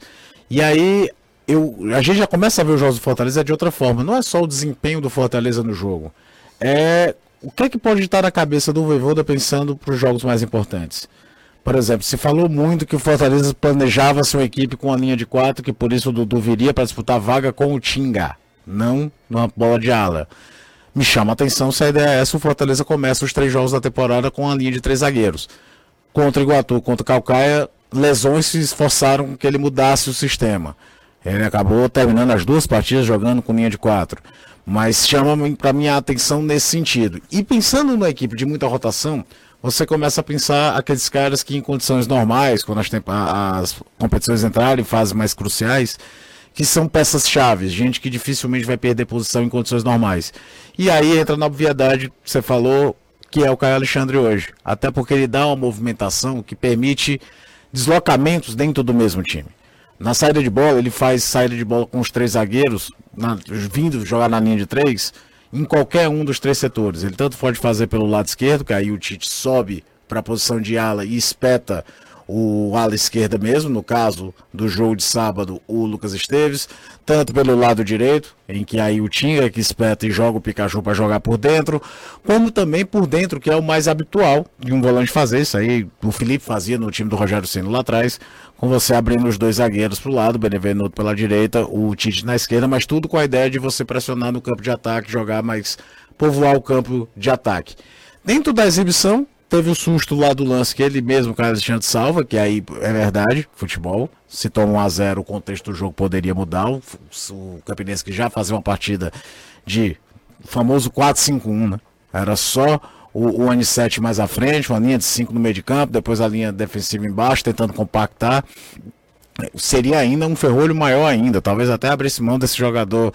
Speaker 8: E aí eu, a gente já começa a ver os jogos do Fortaleza de outra forma. Não é só o desempenho do Fortaleza no jogo. É o que é que pode estar na cabeça do Voivoda pensando para os jogos mais importantes. Por exemplo, se falou muito que o Fortaleza planejava sua equipe com a linha de quatro, que por isso o Dudu viria para disputar vaga com o Tinga, não numa bola de ala. Me chama a atenção se a ideia é essa, o Fortaleza começa os três jogos da temporada com a linha de três zagueiros. Contra o Iguatu, contra o Calcaia, lesões se esforçaram que ele mudasse o sistema. Ele acabou terminando as duas partidas jogando com linha de quatro. Mas chama para mim a atenção nesse sentido. E pensando numa equipe de muita rotação, você começa a pensar aqueles caras que em condições normais, quando as, as competições entrarem em fases mais cruciais, que são peças-chave, gente que dificilmente vai perder posição em condições normais. E aí entra na obviedade, você falou, que é o Caio Alexandre hoje. Até porque ele dá uma movimentação que permite deslocamentos dentro do mesmo time. Na saída de bola, ele faz saída de bola com os três zagueiros, na, vindo jogar na linha de três, em qualquer um dos três setores. Ele tanto pode fazer pelo lado esquerdo, que aí o Tite sobe para a posição de ala e espeta o ala esquerda mesmo, no caso do jogo de sábado, o Lucas Esteves, tanto pelo lado direito, em que aí o Tinga que espeta e joga o Pikachu para jogar por dentro, como também por dentro, que é o mais habitual de um volante fazer isso aí, o Felipe fazia no time do Rogério Ceni lá atrás, com você abrindo os dois zagueiros para o lado, o Benevenuto pela direita, o Tite na esquerda, mas tudo com a ideia de você pressionar no campo de ataque, jogar mais, povoar o campo de ataque. Dentro da exibição, teve o susto lá do lance que ele mesmo, Carlos Alexandre, salva, que aí é verdade, futebol. Se toma 1 a 0 o contexto do jogo poderia mudar. O, o Campinense que já fazia uma partida de famoso 4-5-1, né? Era só o, o Anicete mais à frente, uma linha de 5 no meio de campo, depois a linha defensiva embaixo, tentando compactar. Seria ainda um ferrolho maior ainda, talvez até abrisse mão desse jogador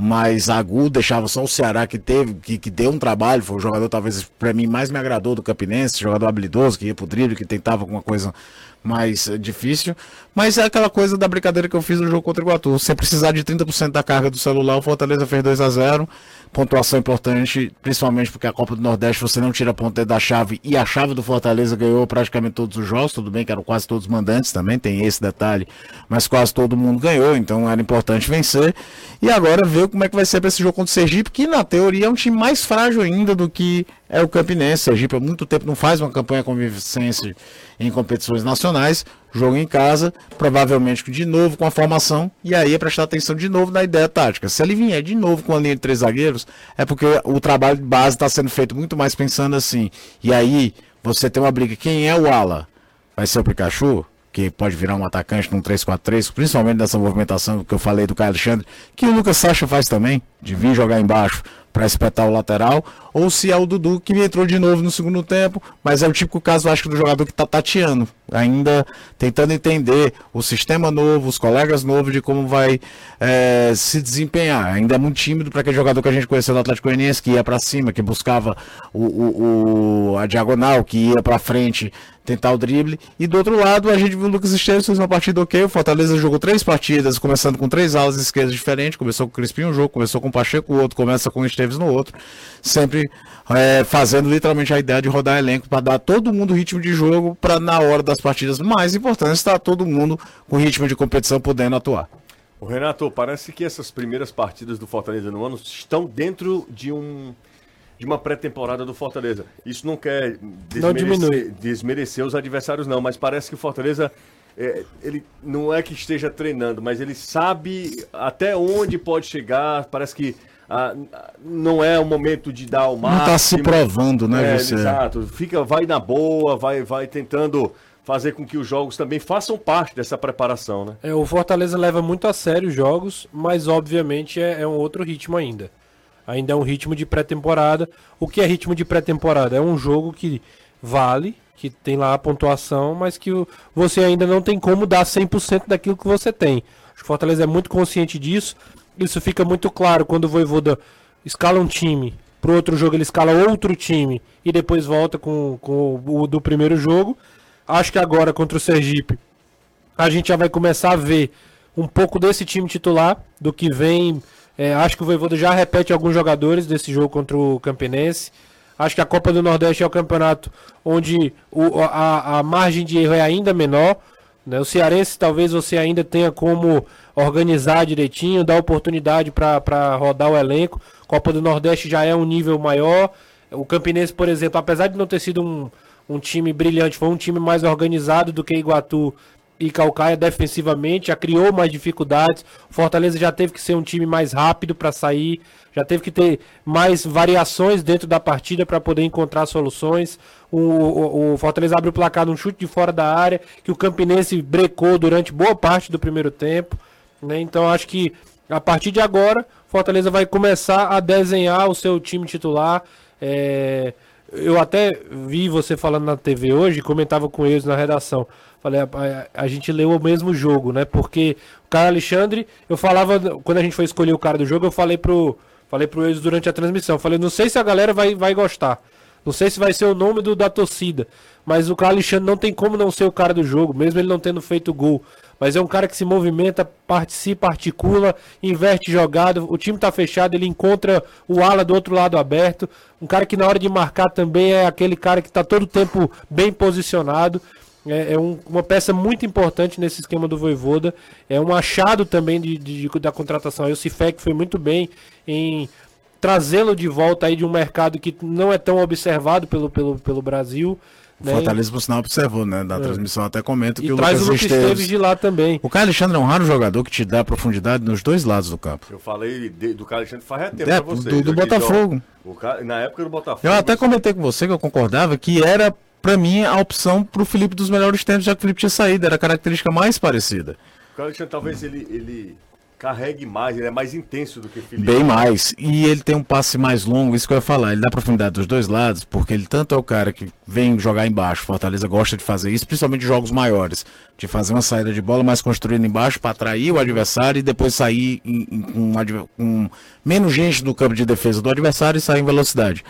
Speaker 8: mais agudo, deixava só o Ceará que teve, que, que deu um trabalho, foi o jogador talvez para mim mais me agradou do Campinense, jogador habilidoso, que ia pro drible, que tentava alguma coisa mais uh, difícil, mas é aquela coisa da brincadeira que eu fiz no jogo contra o Iguatu, sem precisar de 30% da carga do celular, o Fortaleza fez 2 a 0 pontuação importante, principalmente porque a Copa do Nordeste você não tira a ponta da chave. E a chave do Fortaleza ganhou praticamente todos os jogos, tudo bem que eram quase todos mandantes também, tem esse detalhe, mas quase todo mundo ganhou, então era importante vencer. E agora ver como é que vai ser para esse jogo contra o Sergipe, que na teoria é um time mais frágil ainda do que é o Campinense. Sergipe há muito tempo não faz uma campanha convincente em competições nacionais, jogo em casa, provavelmente de novo com a formação, e aí é prestar atenção de novo na ideia tática. Se ele vier de novo com a linha de três zagueiros, é porque o trabalho de base está sendo feito muito mais pensando assim. E aí você tem uma briga, quem é o ala? Vai ser o Pikachu? Que pode virar um atacante num 3-4-3, principalmente nessa movimentação que eu falei do Caio Alexandre, que o Lucas Sacha faz também, de vir jogar embaixo para espetar o lateral, ou se é o Dudu que entrou de novo no segundo tempo, mas é o típico caso, acho, do jogador que está tateando, ainda tentando entender o sistema novo, os colegas novos de como vai é, se desempenhar. Ainda é muito tímido para aquele jogador que a gente conheceu do Atlético Goianiense, que ia para cima, que buscava o, o, o, a diagonal, que ia para frente tentar o drible. E do outro lado, a gente viu o Lucas Esteves fez uma partida ok. O Fortaleza jogou três partidas, começando com três alas esquerdas diferentes. Começou com o Crispim um jogo, começou com o Pacheco o outro, começa com o Esteves no outro. Sempre é, fazendo literalmente a ideia de rodar elenco para dar todo mundo ritmo de jogo, para na hora das partidas mais importantes estar todo mundo com ritmo de competição podendo atuar.
Speaker 1: O Renato, parece que essas primeiras partidas do Fortaleza no ano estão dentro de um de uma pré-temporada do Fortaleza. Isso não quer desmerecer, não desmerecer, os adversários, não, mas parece que o Fortaleza. É, ele não é que esteja treinando, mas ele sabe até onde pode chegar. Parece que ah, não é o momento de dar o máximo. Não está
Speaker 8: se provando, né,
Speaker 1: é, você? Exato. Fica, vai na boa, vai, vai tentando fazer com que os jogos também façam parte dessa preparação, né?
Speaker 7: É, o Fortaleza leva muito a sério os jogos, mas obviamente é, é um outro ritmo ainda. Ainda é um ritmo de pré-temporada. O que é ritmo de pré-temporada? É um jogo que vale, que tem lá a pontuação, mas que você ainda não tem como dar 100% daquilo que você tem. Acho que o Fortaleza é muito consciente disso. Isso fica muito claro quando o Voivoda escala um time, pro outro jogo ele escala outro time e depois volta com, com o do primeiro jogo. Acho que agora contra o Sergipe a gente já vai começar a ver um pouco desse time titular, do que vem é, acho que o Voivoda já repete alguns jogadores desse jogo contra o Campinense. Acho que a Copa do Nordeste é o campeonato onde o, a, a margem de erro é ainda menor. Né? O Cearense talvez você ainda tenha como organizar direitinho, dar oportunidade para rodar o elenco. Copa do Nordeste já é um nível maior. O Campinense, por exemplo, apesar de não ter sido um, um time brilhante, foi um time mais organizado do que Iguatu e Calcaia defensivamente, já criou mais dificuldades. Fortaleza já teve que ser um time mais rápido para sair, já teve que ter mais variações dentro da partida para poder encontrar soluções. O, o, o, Fortaleza abre o placar num chute de fora da área, que o Campinense brecou durante boa parte do primeiro tempo. Né? Então acho que a partir de agora, Fortaleza vai começar a desenhar o seu time titular. É... Eu até vi você falando na TV hoje, comentava com eles na redação. Falei, a, a, a, gente leu o mesmo jogo, né? Porque o cara Alexandre, eu falava, quando a gente foi escolher o cara do jogo, eu falei pro, falei pro eles durante a transmissão. Falei, não sei se a galera vai, vai gostar. Não sei se vai ser o nome do, da torcida. Mas o cara Alexandre não tem como não ser o cara do jogo, mesmo ele não tendo feito gol. Mas é um cara que se movimenta, participa, articula, inverte jogada. O time tá fechado, ele encontra o ala do outro lado aberto. Um cara que na hora de marcar também é aquele cara que tá todo o tempo bem posicionado. É, é um, uma peça muito importante nesse esquema do Voivoda. É um achado também de, de, de da contratação. o Cifec foi muito bem em trazê-lo de volta aí de um mercado que não é tão observado pelo, pelo, pelo Brasil.
Speaker 8: O Fortaleza, por sinal, observou, né? Da
Speaker 7: É.
Speaker 8: transmissão até comenta que
Speaker 7: E
Speaker 8: o
Speaker 7: traz
Speaker 8: Lucas
Speaker 7: o Lucas
Speaker 8: Esteves...
Speaker 7: Esteves de lá também.
Speaker 8: O Caio Alexandre é um raro jogador que te dá profundidade nos dois lados do campo.
Speaker 1: Eu falei de- do Carlos Alexandre faz tempo
Speaker 8: É,
Speaker 1: pra vocês.
Speaker 8: do- do Botafogo.
Speaker 1: Ca- na época do Botafogo.
Speaker 8: Eu até comentei com você que eu concordava que era, pra mim, a opção pro Felipe dos melhores tempos, já que o Felipe tinha saído, era a característica mais parecida.
Speaker 1: O Carlos Alexandre talvez ele, ele carregue mais, ele é mais intenso do que Felipe.
Speaker 8: Bem mais. E ele tem um passe mais longo, isso que eu ia falar. Ele dá profundidade dos dois lados, porque ele tanto é o cara que vem jogar embaixo. Fortaleza gosta de fazer isso, principalmente em jogos maiores. De fazer uma saída de bola mais construída embaixo para atrair o adversário e depois sair com, com menos gente no campo de defesa do adversário e sair em velocidade.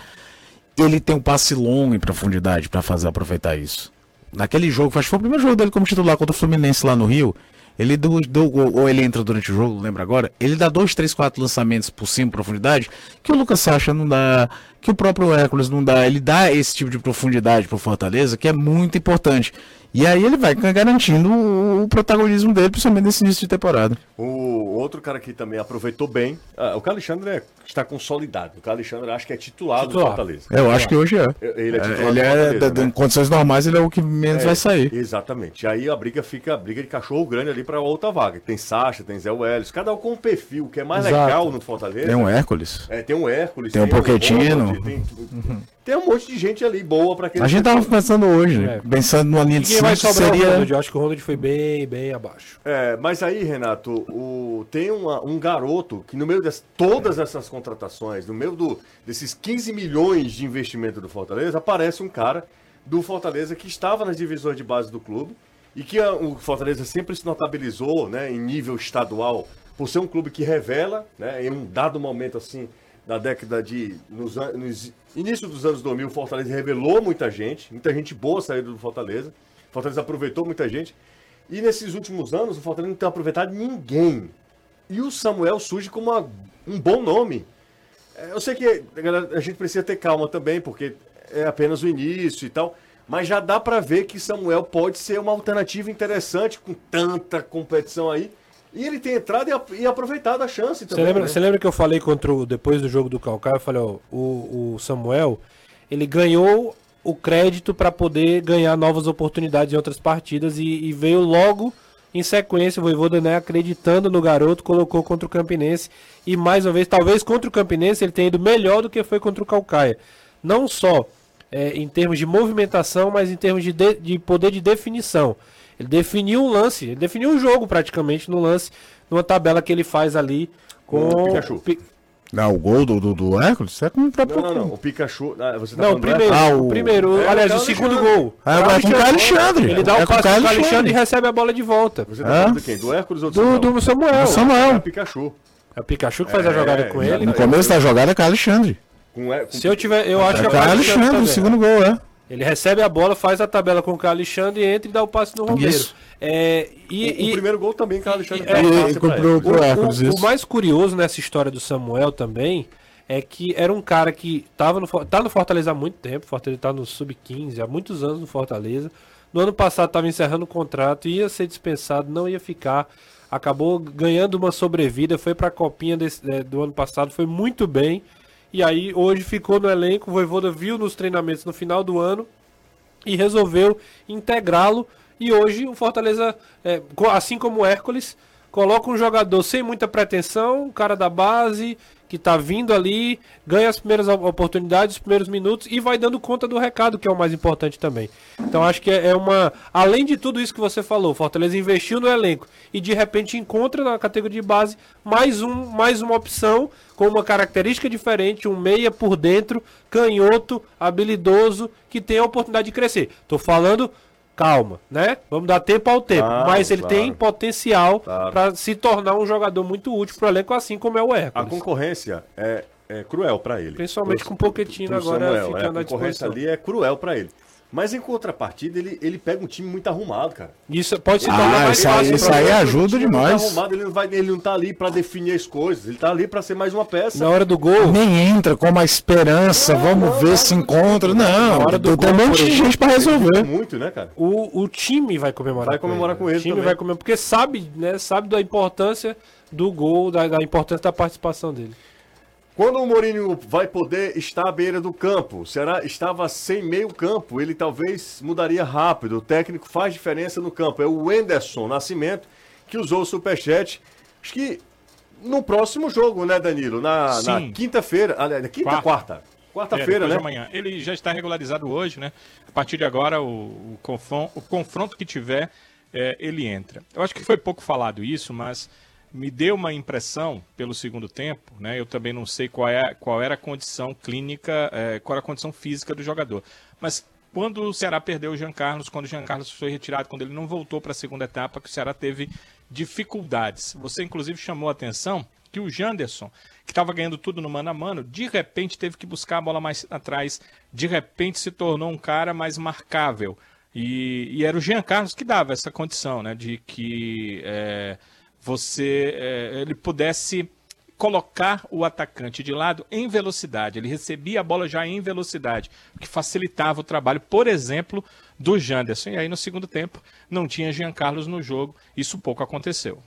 Speaker 8: Ele tem um passe longo em profundidade para fazer aproveitar isso. Naquele jogo, acho que foi o primeiro jogo dele como titular contra o Fluminense lá no Rio. Ele do, do- ou ele entra durante o jogo, não lembro agora. Ele dá dois, três, quatro lançamentos por cima, profundidade, que o Lucas Sacha não dá, que o próprio Hércules não dá. Ele dá esse tipo de profundidade pro Fortaleza, que é muito importante. E aí ele vai garantindo o, o protagonismo dele, principalmente nesse início de temporada.
Speaker 1: O outro cara que também aproveitou bem. ah, o é- está consolidado. O Carlos Alexandre acho que é titular, do
Speaker 7: Titular.
Speaker 1: Fortaleza.
Speaker 8: Eu acho que hoje é.
Speaker 1: Ele é titular
Speaker 8: Ele
Speaker 1: do
Speaker 8: é,
Speaker 1: né?
Speaker 8: em condições normais, ele é o que menos
Speaker 1: É,
Speaker 8: vai sair.
Speaker 1: Exatamente. Aí a briga fica a briga de cachorro grande ali para outra vaga. Tem Sacha, tem Zé Welles, cada um com um perfil que é mais
Speaker 7: Exato.
Speaker 1: legal no Fortaleza.
Speaker 8: Tem um Hércules.
Speaker 1: É, tem um Hércules,
Speaker 8: Tem um Pochettino.
Speaker 1: Ronald, tem, tem um monte de gente ali boa para aquele
Speaker 8: A gente tava pensando hoje, né?
Speaker 7: É.
Speaker 8: pensando numa linha de
Speaker 7: Ninguém vai
Speaker 8: cinco,
Speaker 7: sobrar o
Speaker 8: seria...
Speaker 7: Ronald. Eu acho que o Ronald foi bem, bem abaixo.
Speaker 1: É, mas aí, Renato, o, tem uma- um garoto que no meio de todas essas contratações, no meio do- desses 15 milhões de investimento do Fortaleza, aparece um cara do Fortaleza que estava nas divisões de base do clube e que a- o Fortaleza sempre se notabilizou né, em nível estadual por ser um clube que revela, né, em um dado momento assim, da década de. Nos, nos início dos anos 2000, o Fortaleza revelou muita gente, muita gente boa saiu do Fortaleza. O Fortaleza aproveitou muita gente. E nesses últimos anos, o Fortaleza não tem aproveitado ninguém. E o Samuel surge como uma- um bom nome. É, Eu sei que galera, a gente precisa ter calma também, porque é apenas o início e tal. Mas já dá pra ver que Samuel pode ser uma alternativa interessante com tanta competição aí. E ele tem entrado e, aproveitado a chance
Speaker 7: Você
Speaker 1: também.
Speaker 7: lembra,
Speaker 1: né?
Speaker 7: você lembra que eu falei contra o, depois do jogo do Calcaia? Eu falei, ó, o, o Samuel, ele ganhou o crédito para poder ganhar novas oportunidades em outras partidas e, e veio logo em sequência o Voivoda né, acreditando no garoto, colocou contra o Campinense e mais uma vez, talvez contra o Campinense ele tenha ido melhor do que foi contra o Calcaia. Não só é, em termos de movimentação, mas em termos de, de, de poder de definição. Ele definiu um lance, ele definiu um jogo praticamente no lance, numa tabela que ele faz ali com
Speaker 1: o Pikachu.
Speaker 7: Pi-
Speaker 8: Não, o gol do, do, do Hércules é com o próprio.
Speaker 1: Não, não, não. O Pikachu. ah, você tá
Speaker 7: Não, o
Speaker 1: do
Speaker 7: primeiro,
Speaker 8: Ah,
Speaker 7: o
Speaker 8: o-
Speaker 7: primeiro,
Speaker 1: É,
Speaker 7: aliás,
Speaker 1: o
Speaker 7: o segundo
Speaker 1: Alexandre.
Speaker 7: gol.
Speaker 8: Ah, é com o Caio Alexandre.
Speaker 7: Ele dá
Speaker 8: É
Speaker 7: o
Speaker 8: com o
Speaker 7: passe pro Alexandre
Speaker 8: Alexandre.
Speaker 7: e recebe a bola de volta.
Speaker 1: Você tá
Speaker 8: Hã?
Speaker 1: falando de quem? Do Hércules ou do
Speaker 7: Do,
Speaker 1: Samuel?
Speaker 7: do Samuel.
Speaker 8: Do Samuel.
Speaker 1: É o Pikachu.
Speaker 7: É o Pikachu que faz a
Speaker 1: É,
Speaker 7: jogada com ele.
Speaker 8: No começo da jogada é Caio Alexandre.
Speaker 1: Com, é, com,
Speaker 7: Se eu tiver, eu acho que
Speaker 8: É
Speaker 7: é o
Speaker 8: Caio Alexandre, o segundo gol, é.
Speaker 7: Ele recebe a bola, faz a tabela com o Caio Alexandre, entra e dá o passe no Romero.
Speaker 8: Isso.
Speaker 7: É,
Speaker 1: o,
Speaker 7: e,
Speaker 1: o
Speaker 7: e-
Speaker 1: primeiro gol também, Carlos Alexandre.
Speaker 7: É,
Speaker 8: E, e comprou pro Hércules
Speaker 7: o, o mais curioso nessa história do Samuel também é que era um cara que tava no, tá no Fortaleza há muito tempo, o Fortaleza tá no sub-15, há muitos anos no Fortaleza. No ano passado estava encerrando o contrato, ia ser dispensado, não ia ficar. Acabou ganhando uma sobrevida, foi para a copinha desse- eh, do ano passado, foi muito bem. E aí hoje ficou no elenco, o Voivoda viu nos treinamentos no final do ano e resolveu integrá-lo. E hoje o Fortaleza, é, assim como o Hércules, coloca um jogador sem muita pretensão, um cara da base, que tá vindo ali, ganha as primeiras op- oportunidades, os primeiros minutos e vai dando conta do recado, que é o mais importante também. Então acho que é é uma. Além de tudo isso que você falou, Fortaleza investiu no elenco e de repente encontra na categoria de base mais, um, mais uma opção com uma característica diferente, um meia por dentro, canhoto, habilidoso, que tem a oportunidade de crescer. Tô falando calma, né? Vamos dar tempo ao tempo.
Speaker 1: Claro,
Speaker 7: mas ele
Speaker 1: claro.
Speaker 7: tem potencial
Speaker 1: Claro.
Speaker 7: para se tornar um jogador muito útil pro elenco, assim como é o
Speaker 1: A
Speaker 7: Hércules.
Speaker 1: concorrência é, é cruel pra ele.
Speaker 7: Principalmente com o Pochettino
Speaker 1: Pro
Speaker 7: agora
Speaker 1: Samuel, é,
Speaker 7: ficando à
Speaker 1: a concorrência ali é cruel pra ele. Mas em contrapartida, ele, ele pega um time muito arrumado, cara.
Speaker 7: Isso pode se
Speaker 8: Ah,
Speaker 7: tornar mais
Speaker 8: isso aí-
Speaker 7: fácil.
Speaker 8: isso aí
Speaker 7: ele.
Speaker 8: ajuda
Speaker 1: O time não
Speaker 8: demais.
Speaker 1: Arrumado, ele, não vai, ele não tá ali pra definir as coisas. Ele tá ali pra ser mais uma peça.
Speaker 7: Na hora do gol,
Speaker 8: Nem entra com uma esperança, vamos ver se encontra. Não,
Speaker 7: Na hora do
Speaker 8: tem um
Speaker 7: gol,
Speaker 8: monte de gente pra resolver.
Speaker 1: Muito, né, cara?
Speaker 7: o, o time vai comemorar
Speaker 1: Vai comemorar com ele
Speaker 7: O time
Speaker 1: também.
Speaker 7: vai comemorar, porque sabe, né, sabe da importância do gol, da, da importância da participação dele.
Speaker 1: Quando o Mourinho vai poder estar à beira do campo? Será estava sem meio campo? Ele talvez mudaria rápido. O técnico faz diferença no campo. É o Enderson Nascimento que usou o superchat. Acho que no próximo jogo, né, Danilo? Na, na quinta-feira. Aliás, quinta, quarta. Quarta-feira, é, né?
Speaker 5: amanhã. Ele já está regularizado hoje, né? A partir de agora, o, o, confronto, o confronto que tiver, é, ele entra. Eu acho que foi pouco falado isso, mas me deu uma impressão pelo segundo tempo, né? Eu também não sei qual, é, qual era a condição clínica, é, qual era a condição física do jogador. Mas quando o Ceará perdeu o Jean Carlos, quando o Jean Carlos foi retirado, quando ele não voltou para a segunda etapa, que o Ceará teve dificuldades. Você, inclusive, chamou a atenção que o Janderson, que estava ganhando tudo no mano a mano, de repente teve que buscar a bola mais atrás, de repente se tornou um cara mais marcável. E, e era o Jean Carlos que dava essa condição, né, de que é, você é, ele pudesse colocar o atacante de lado em velocidade. Ele recebia a bola já em velocidade, o que facilitava o trabalho, por exemplo, do Janderson. E aí no segundo tempo não tinha Jean Carlos no jogo, isso pouco aconteceu.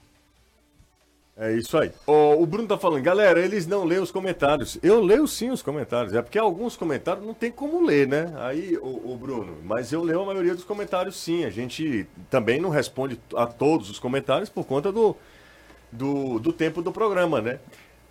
Speaker 1: É isso aí. O, o, Bruno tá falando, galera, eles não lêem os comentários. Eu leio sim os comentários, é porque alguns comentários não tem como ler, né? Aí, o, o, Bruno, mas eu leio a maioria dos comentários sim. A gente também não responde a todos os comentários por conta do, do, do tempo do programa, né?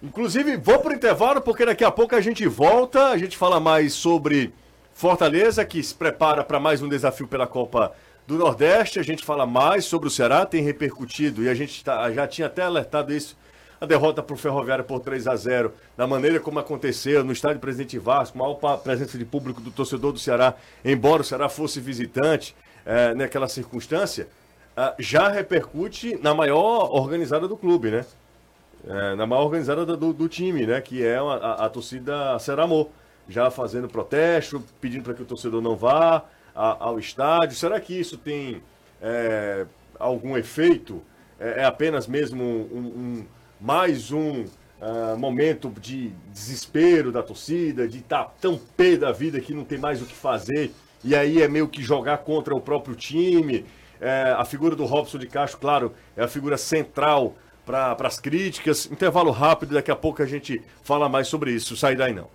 Speaker 1: Inclusive, vou pro intervalo porque daqui a pouco a gente volta, a gente fala mais sobre Fortaleza, que se prepara para mais um desafio pela Copa do Nordeste. A gente fala mais sobre o Ceará, tem repercutido e a gente tá, já tinha até alertado isso. A derrota para o Ferroviário por 3 a 0 da maneira como aconteceu no estádio Presidente Vasco, maior presença de público do torcedor do Ceará, embora o Ceará fosse visitante é, naquela circunstância, é, já repercute na maior organizada do clube, né? É, na maior organizada do, do, time, né? Que é a, a, a torcida Ceramor, já fazendo protesto, pedindo para que o torcedor não vá, a, ao estádio? Será que isso tem é, algum efeito? É, é, apenas mesmo um, um mais um uh, momento de desespero da torcida, de estar tá tão pé da vida que não tem mais o que fazer, e aí é meio que jogar contra o próprio time. É, a figura do Robson de Castro, claro, é a figura central para as críticas. Intervalo rápido, daqui a pouco a gente fala mais sobre isso. Sai daí não.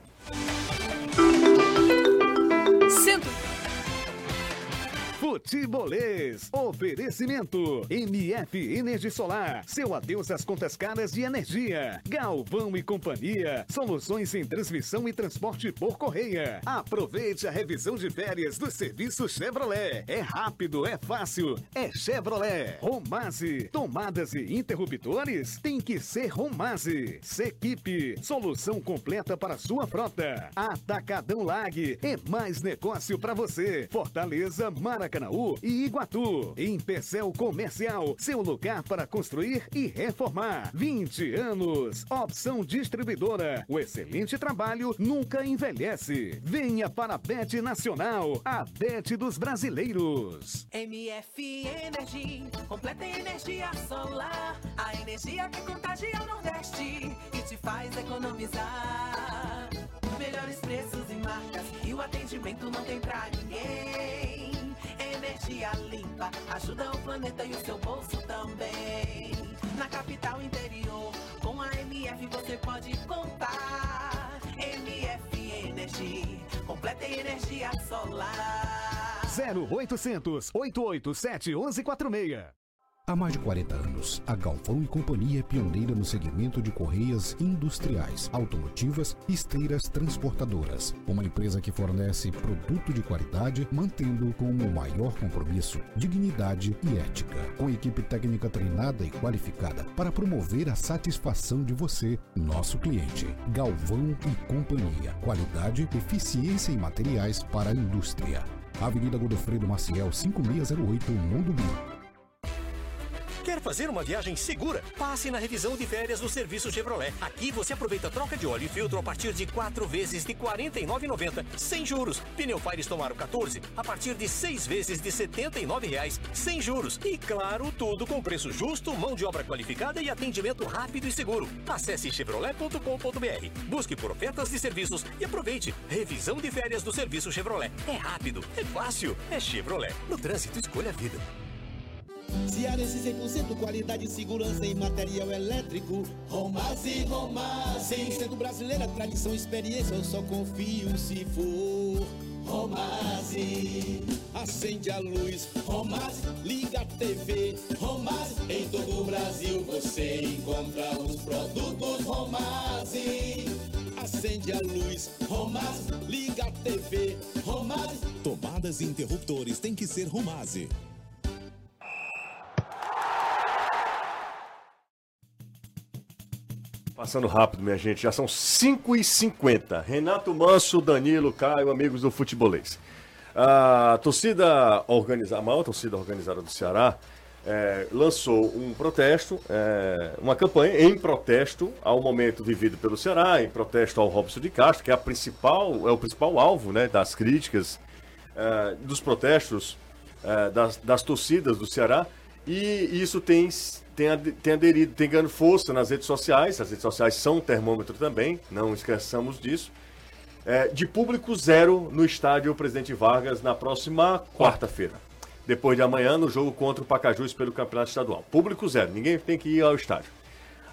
Speaker 3: Futebolês. Oferecimento. MF Energia Solar. Seu adeus às contas caras de energia. Galvão e Companhia. Soluções em transmissão e transporte por correia. Aproveite a revisão de férias do serviço Chevrolet. É rápido, é fácil. É Chevrolet. Romase. Tomadas e interruptores? Tem que ser Romase. Sequipe. Solução completa para sua frota. Atacadão Lag. É mais negócio para você. Fortaleza, Maracanã e Iguatu. Em Pecel Comercial, seu lugar para construir e reformar. 20 anos. Opção distribuidora. O excelente trabalho nunca envelhece. Venha para a Bet Nacional, a Bet dos brasileiros.
Speaker 9: MF Energia, completa energia solar. A energia que contagia o Nordeste e te faz economizar. Melhores preços e marcas e o atendimento não tem pra ninguém limpa ajuda o planeta e o seu bolso também. Na capital interior, com a MF você pode contar. MF Energia, completa energia solar.
Speaker 3: 0800 887 1146
Speaker 10: Há mais de 40 anos, a Galvão e Companhia é pioneira no segmento de correias industriais, automotivas e esteiras transportadoras. Uma empresa que fornece produto de qualidade, mantendo como maior compromisso dignidade e ética. Com equipe técnica treinada e qualificada para promover a satisfação de você, nosso cliente. Galvão e Companhia. Qualidade, eficiência em materiais para a indústria. Avenida Godofredo Maciel, 5608, Mundo Bio.
Speaker 11: Quer fazer uma viagem segura? Passe na revisão de férias do serviço Chevrolet. Aqui você aproveita troca de óleo e filtro a partir de 4 vezes de R$ 49,90, sem juros. Pneu Firestone Aro 14 a partir de 6 vezes de R$ 79,00, sem juros. E claro, tudo com preço justo, mão de obra qualificada e atendimento rápido e seguro. Acesse chevrolet.com.br, busque por ofertas de serviços e aproveite. Revisão de férias do serviço Chevrolet. É rápido, é fácil, é Chevrolet. No trânsito, escolha a vida.
Speaker 12: Cearense 100% qualidade, segurança em material elétrico. Romase, Romase. Sendo brasileira, tradição, experiência, eu só confio se for. Romase, acende a luz. Romase, liga a TV. Romase, em todo o Brasil você encontra os produtos Romase. Acende a luz, Romase, liga a TV. Romase,
Speaker 13: Tomadas e interruptores tem que ser Romase.
Speaker 1: Passando rápido, minha gente, já são 5h50. Renato Manso, Danilo, Caio, amigos do futebolês. A torcida organizada, a maior torcida organizada do Ceará, eh, lançou um protesto, eh, uma campanha em protesto ao momento vivido pelo Ceará, em protesto ao Robson de Castro, que é, a principal, é o principal alvo né, das críticas, eh, dos protestos eh, das, das torcidas do Ceará. E isso tem, tem, ad- tem aderido, tem ganhando força nas redes sociais. As redes sociais são um termômetro também, não esqueçamos disso. É, de público zero no estádio Presidente Vargas na próxima quarta-feira. Depois de amanhã, no jogo contra o Pacajus pelo Campeonato Estadual. Público zero, ninguém tem que ir ao estádio.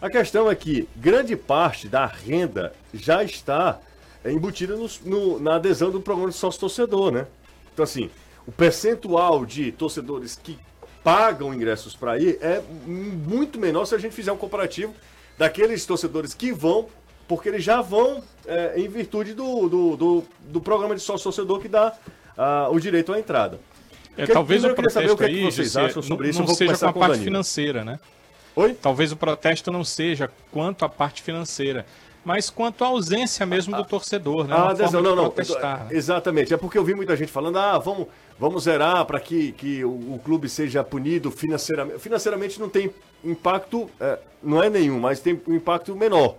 Speaker 1: A questão é que grande parte da renda já está embutida no- no- na adesão do programa de sócio-torcedor, né? Então, assim, o percentual de torcedores que pagam ingressos para ir é muito menor se a gente fizer um comparativo daqueles torcedores que vão, porque eles já vão é, em virtude do, do, do, do programa de sócio-torcedor que dá ah, o direito à entrada.
Speaker 5: É,
Speaker 1: Que-
Speaker 5: talvez o
Speaker 1: eu queria saber
Speaker 5: protesto
Speaker 1: o que é que
Speaker 5: aí,
Speaker 1: vocês acham sobre
Speaker 5: não,
Speaker 1: isso.
Speaker 5: não seja com a
Speaker 1: com
Speaker 5: parte
Speaker 1: Danilo.
Speaker 5: financeira, né?
Speaker 1: Oi?
Speaker 5: Talvez o protesto não seja quanto a parte financeira, mas quanto à ausência mesmo do torcedor, né?
Speaker 1: Ah, adesão, não, não.
Speaker 5: protestar. né?
Speaker 1: Exatamente. É porque eu vi muita gente falando, ah, vamos, vamos zerar para que, que o, o clube seja punido financeiramente. Financeiramente não tem impacto, é, não é nenhum, mas tem um impacto menor.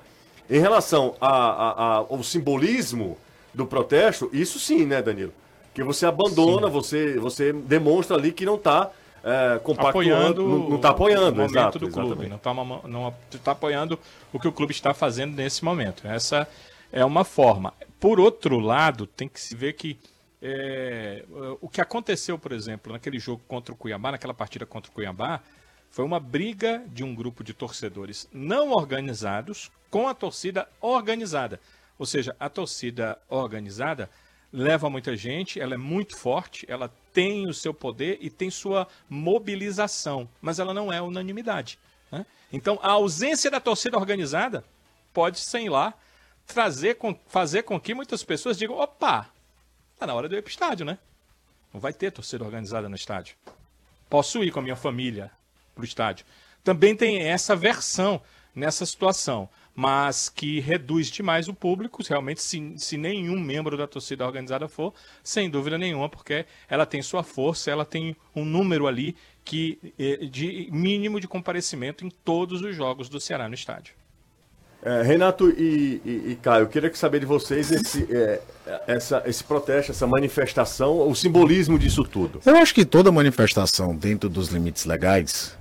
Speaker 1: Em relação a- a- a- ao simbolismo do protesto, isso sim, né, Danilo? Que você abandona, você, você demonstra ali que não está é,
Speaker 5: apoiando
Speaker 1: não, não tá apoiando,
Speaker 5: o momento
Speaker 1: exato,
Speaker 5: do clube,
Speaker 1: exatamente.
Speaker 5: não está não tá apoiando o que o clube está fazendo nesse momento. Essa é uma forma. Por outro lado, tem que se ver que é, o que aconteceu, por exemplo, naquele jogo contra o Cuiabá, naquela partida contra o Cuiabá, foi uma briga de um grupo de torcedores não organizados com a torcida organizada. Ou seja, a torcida organizada leva muita gente, ela é muito forte, ela tem o seu poder e tem sua mobilização, mas ela não é unanimidade. né? Então, a ausência da torcida organizada pode, sem lá, trazer com, fazer com que muitas pessoas digam: opa, tá na hora de eu ir para o estádio, né? Não vai ter torcida organizada no estádio. Posso ir com a minha família para o estádio. Também tem essa versão nessa situação, mas que reduz demais o público, realmente, se, se nenhum membro da torcida organizada for, sem dúvida nenhuma, porque ela tem sua força, ela tem um número ali que eh, de mínimo de comparecimento em todos os jogos do Ceará no estádio.
Speaker 1: É, Renato e, e- e Caio, eu queria que saber de vocês esse, é, essa- esse protesto, essa manifestação, o simbolismo disso tudo.
Speaker 8: Eu acho que toda manifestação dentro dos limites legais,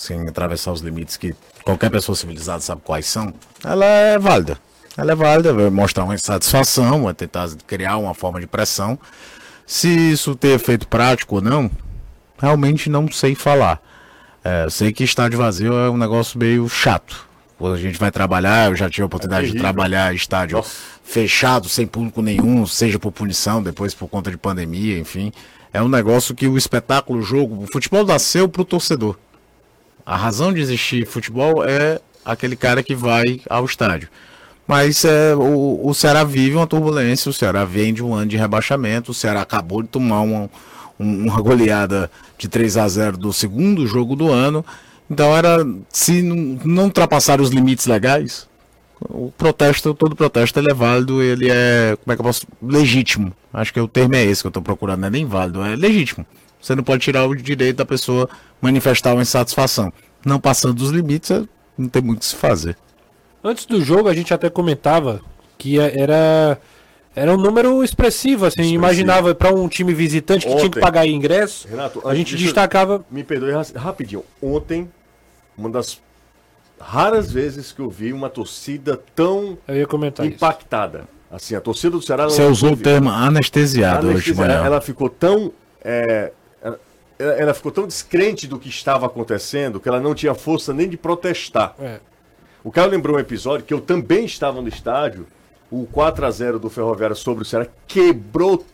Speaker 8: sem atravessar os limites que qualquer pessoa civilizada sabe quais são, ela é válida. Ela é válida, vai mostrar uma insatisfação, vai tentar criar uma forma de pressão. Se isso ter efeito prático ou não, realmente não sei falar. É, eu sei que estádio vazio é um negócio meio chato. Quando a gente vai trabalhar, eu já tive a oportunidade de
Speaker 1: terrível.
Speaker 8: trabalhar estádio fechado, sem público nenhum, seja por punição, depois por conta de pandemia, enfim. É um negócio que o espetáculo, o jogo, o futebol nasceu pro torcedor. A razão de existir futebol é aquele cara que vai ao estádio. Mas é, o, o Ceará vive uma turbulência, o Ceará vem de um ano de rebaixamento, o Ceará acabou de tomar uma, um- uma goleada de 3 a 0 do segundo jogo do ano. Então era se não, não ultrapassar os limites legais, o protesto, todo protesto ele é válido, ele é, como é que eu posso, legítimo. Acho que o termo é esse que eu estou procurando, não é nem válido, é legítimo. Você não pode tirar o direito da pessoa manifestar uma insatisfação. Não passando dos limites, não tem muito o que se fazer.
Speaker 7: Antes do jogo, a gente até comentava que é- era era um número expressivo, assim, imaginava para um time visitante que tinha que
Speaker 1: Ontem.
Speaker 7: pagar ingresso,
Speaker 1: Renato,
Speaker 7: a gente destacava
Speaker 1: Me perdoe ra- rapidinho. Ontem, uma das raras vezes que eu vi uma torcida tão
Speaker 7: Eu ia comentar isso.
Speaker 1: impactada. Assim, a torcida do Ceará.
Speaker 8: Você usou o termo anestesiado hoje de
Speaker 1: Anestesia,
Speaker 8: manhã.
Speaker 1: Ela ficou tão. é, ela- ficou tão descrente do que estava acontecendo que ela não tinha força nem de protestar.
Speaker 7: É.
Speaker 1: O Caio lembrou um episódio que eu também estava no estádio, o 4 a 0 do Ferroviário sobre o Ceará quebrou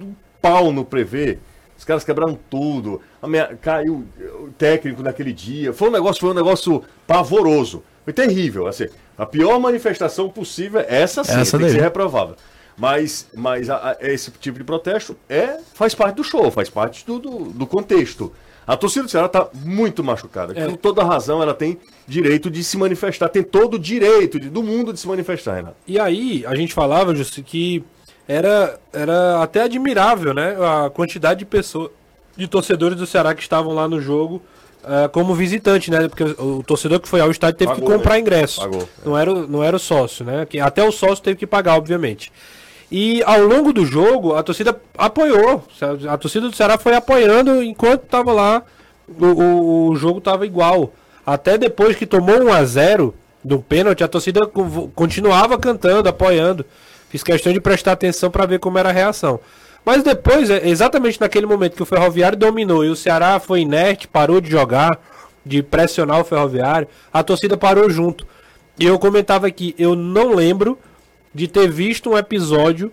Speaker 1: um pau no prevê. Os caras quebraram tudo. A minha- caiu o técnico naquele dia. Foi um negócio, foi um negócio pavoroso. Foi terrível, assim. A pior manifestação possível é essa sim,
Speaker 8: Essa
Speaker 1: tem que
Speaker 8: daí.
Speaker 1: ser reprovável. Mas, mas a- a- esse tipo de protesto é, faz parte do show, faz parte do, do, do contexto. A torcida do Ceará está muito machucada.
Speaker 7: É.
Speaker 1: Com toda razão, ela tem direito de se manifestar, tem todo o direito de- do mundo de se manifestar, Renato.
Speaker 7: E aí, a gente falava, Justo, que era, era até admirável, né? A quantidade de pessoas, de torcedores do Ceará que estavam lá no jogo ah, como visitante, né? Porque o, o torcedor que foi ao estádio teve
Speaker 1: Pagou,
Speaker 7: que comprar
Speaker 1: né?
Speaker 7: ingresso.
Speaker 1: Pagou,
Speaker 7: Não, era, o- não era o sócio, né? Que até o sócio teve que pagar, obviamente. E ao longo do jogo, a torcida apoiou. A torcida do Ceará foi apoiando enquanto estava lá, o, o, o jogo estava igual. Até depois que tomou 1 a 0 do pênalti, a torcida co- continuava cantando, apoiando. Fiz questão de prestar atenção para ver como era a reação. Mas depois, é, exatamente naquele momento que o Ferroviário dominou e o Ceará foi inerte, parou de jogar, de pressionar o Ferroviário, a torcida parou junto. E eu comentava aqui, eu não lembro de ter visto um episódio,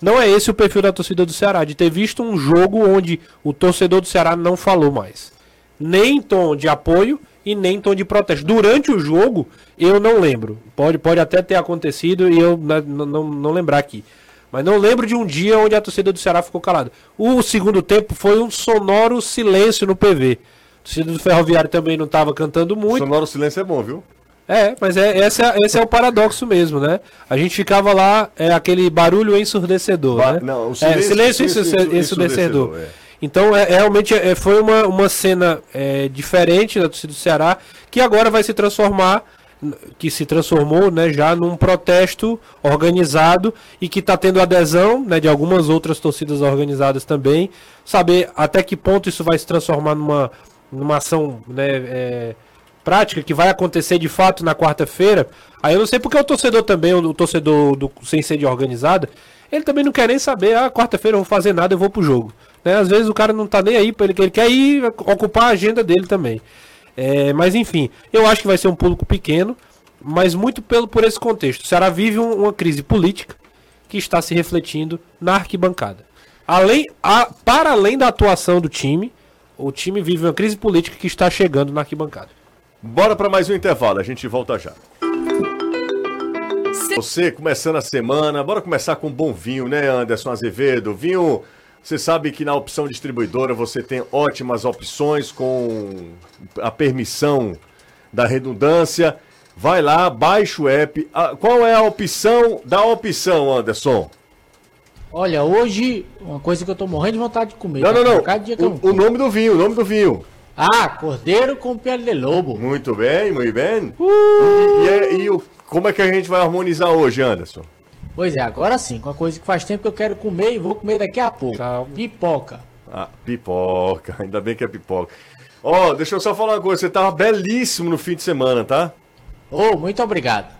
Speaker 7: não é esse o perfil da torcida do Ceará, de ter visto um jogo onde o torcedor do Ceará não falou mais. Nem em tom de apoio e nem em tom de protesto. Durante o jogo, eu não lembro. Pode, pode até ter acontecido e eu na- n- não, não lembrar aqui. Mas não lembro de um dia onde a torcida do Ceará ficou calada. O segundo tempo foi um sonoro silêncio no PV. A torcida do Ferroviário também não estava cantando muito.
Speaker 1: Sonoro silêncio é bom, viu?
Speaker 7: É, mas é, esse, é, esse é o paradoxo mesmo, né? A gente ficava lá, é aquele barulho ensurdecedor,
Speaker 1: Ba-
Speaker 7: né?
Speaker 1: não, o
Speaker 7: É,
Speaker 1: silêncio-
Speaker 7: silêncio,
Speaker 1: silêncio
Speaker 7: ensurde-
Speaker 1: ensurdecedor,
Speaker 7: ensurdecedor.
Speaker 1: é.
Speaker 7: Então, é, realmente, é, foi uma, uma cena é, diferente da torcida do Ceará, que agora vai se transformar, que se transformou né, já num protesto organizado e que está tendo adesão né, de algumas outras torcidas organizadas também. Saber até que ponto isso vai se transformar numa, numa ação né, é, prática que vai acontecer de fato na quarta-feira. Aí eu não sei porque o torcedor também, o torcedor do sem sede organizada, ele também não quer nem saber, ah, quarta-feira eu vou fazer nada, eu vou pro jogo. Né? Às vezes o cara não tá nem aí, ele, ele quer ir ocupar a agenda dele também. É, mas enfim, eu acho que vai ser um público pequeno, mas muito pelo por esse contexto. O Ceará vive um- uma crise política que está se refletindo na arquibancada. Além, a, para além da atuação do time, o time vive uma crise política que está chegando na arquibancada.
Speaker 1: Bora para mais um intervalo, a gente volta já. Você começando a semana, bora começar com bom vinho, né, Anderson Azevedo? Vinho, você sabe que na opção distribuidora você tem ótimas opções com a permissão da redundância. Vai lá, baixa o app. Ah, qual é a opção da opção, Anderson?
Speaker 4: Olha, hoje, uma coisa que eu tô morrendo de vontade de comer.
Speaker 1: Não,
Speaker 4: tá?
Speaker 1: não, não.
Speaker 4: Cada dia que eu
Speaker 1: O, o nome do vinho, o nome do vinho.
Speaker 4: Ah, cordeiro com pele de lobo.
Speaker 1: Muito bem, muito bem.
Speaker 4: Uh!
Speaker 1: E, e e o- como é que a gente vai harmonizar hoje, Anderson?
Speaker 4: Pois é, agora sim, com uma coisa que faz tempo que eu quero comer e vou comer daqui a pouco. Pipoca.
Speaker 1: Ah, pipoca, ainda bem que é pipoca. Ó, deixa eu só falar uma coisa, você tava belíssimo no fim de semana, tá?
Speaker 4: Oh, muito obrigado.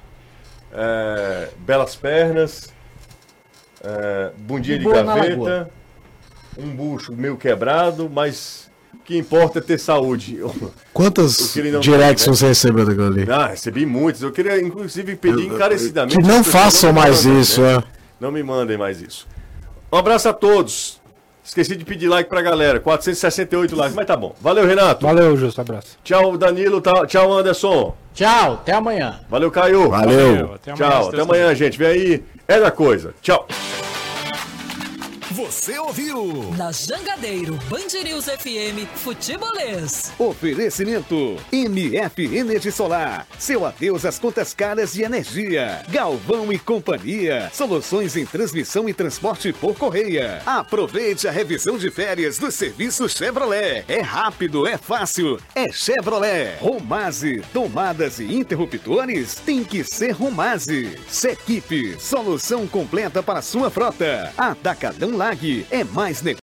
Speaker 1: É, belas pernas, é, bundinha de gaveta, um bucho meio quebrado, mas que importa é ter saúde.
Speaker 8: Quantas
Speaker 1: Eu não-
Speaker 8: directs você recebeu daquilo ali?
Speaker 1: Ah, recebi muitos. Eu queria, inclusive, pedir encarecidamente.
Speaker 8: Que não façam
Speaker 1: me
Speaker 8: mais
Speaker 1: mandem,
Speaker 8: isso,
Speaker 1: né?
Speaker 8: é.
Speaker 1: Não me mandem mais isso. Um abraço a todos. Esqueci de pedir like pra galera. 468 likes, mas tá bom. Valeu, Renato.
Speaker 7: Valeu, Justo, abraço.
Speaker 1: Tchau, Danilo. tá- Tchau, Anderson.
Speaker 4: Tchau, até amanhã.
Speaker 1: Valeu, Caio.
Speaker 8: Valeu. Valeu,
Speaker 5: até amanhã,
Speaker 1: Tchau, até amanhã, gente. Vem aí. É da coisa. Tchau.
Speaker 13: Você ouviu?
Speaker 2: Na Jangadeiro, Band News FM, Futebolês.
Speaker 3: Oferecimento MF Energia Solar. Seu adeus às contas caras de energia. Galvão e Companhia. Soluções em transmissão e transporte por correia. Aproveite a revisão de férias do serviço Chevrolet. É rápido, é fácil, é Chevrolet. Romase, tomadas e interruptores tem que ser Romase. Sequipe, solução completa para sua frota. Atacadão É mais negócio.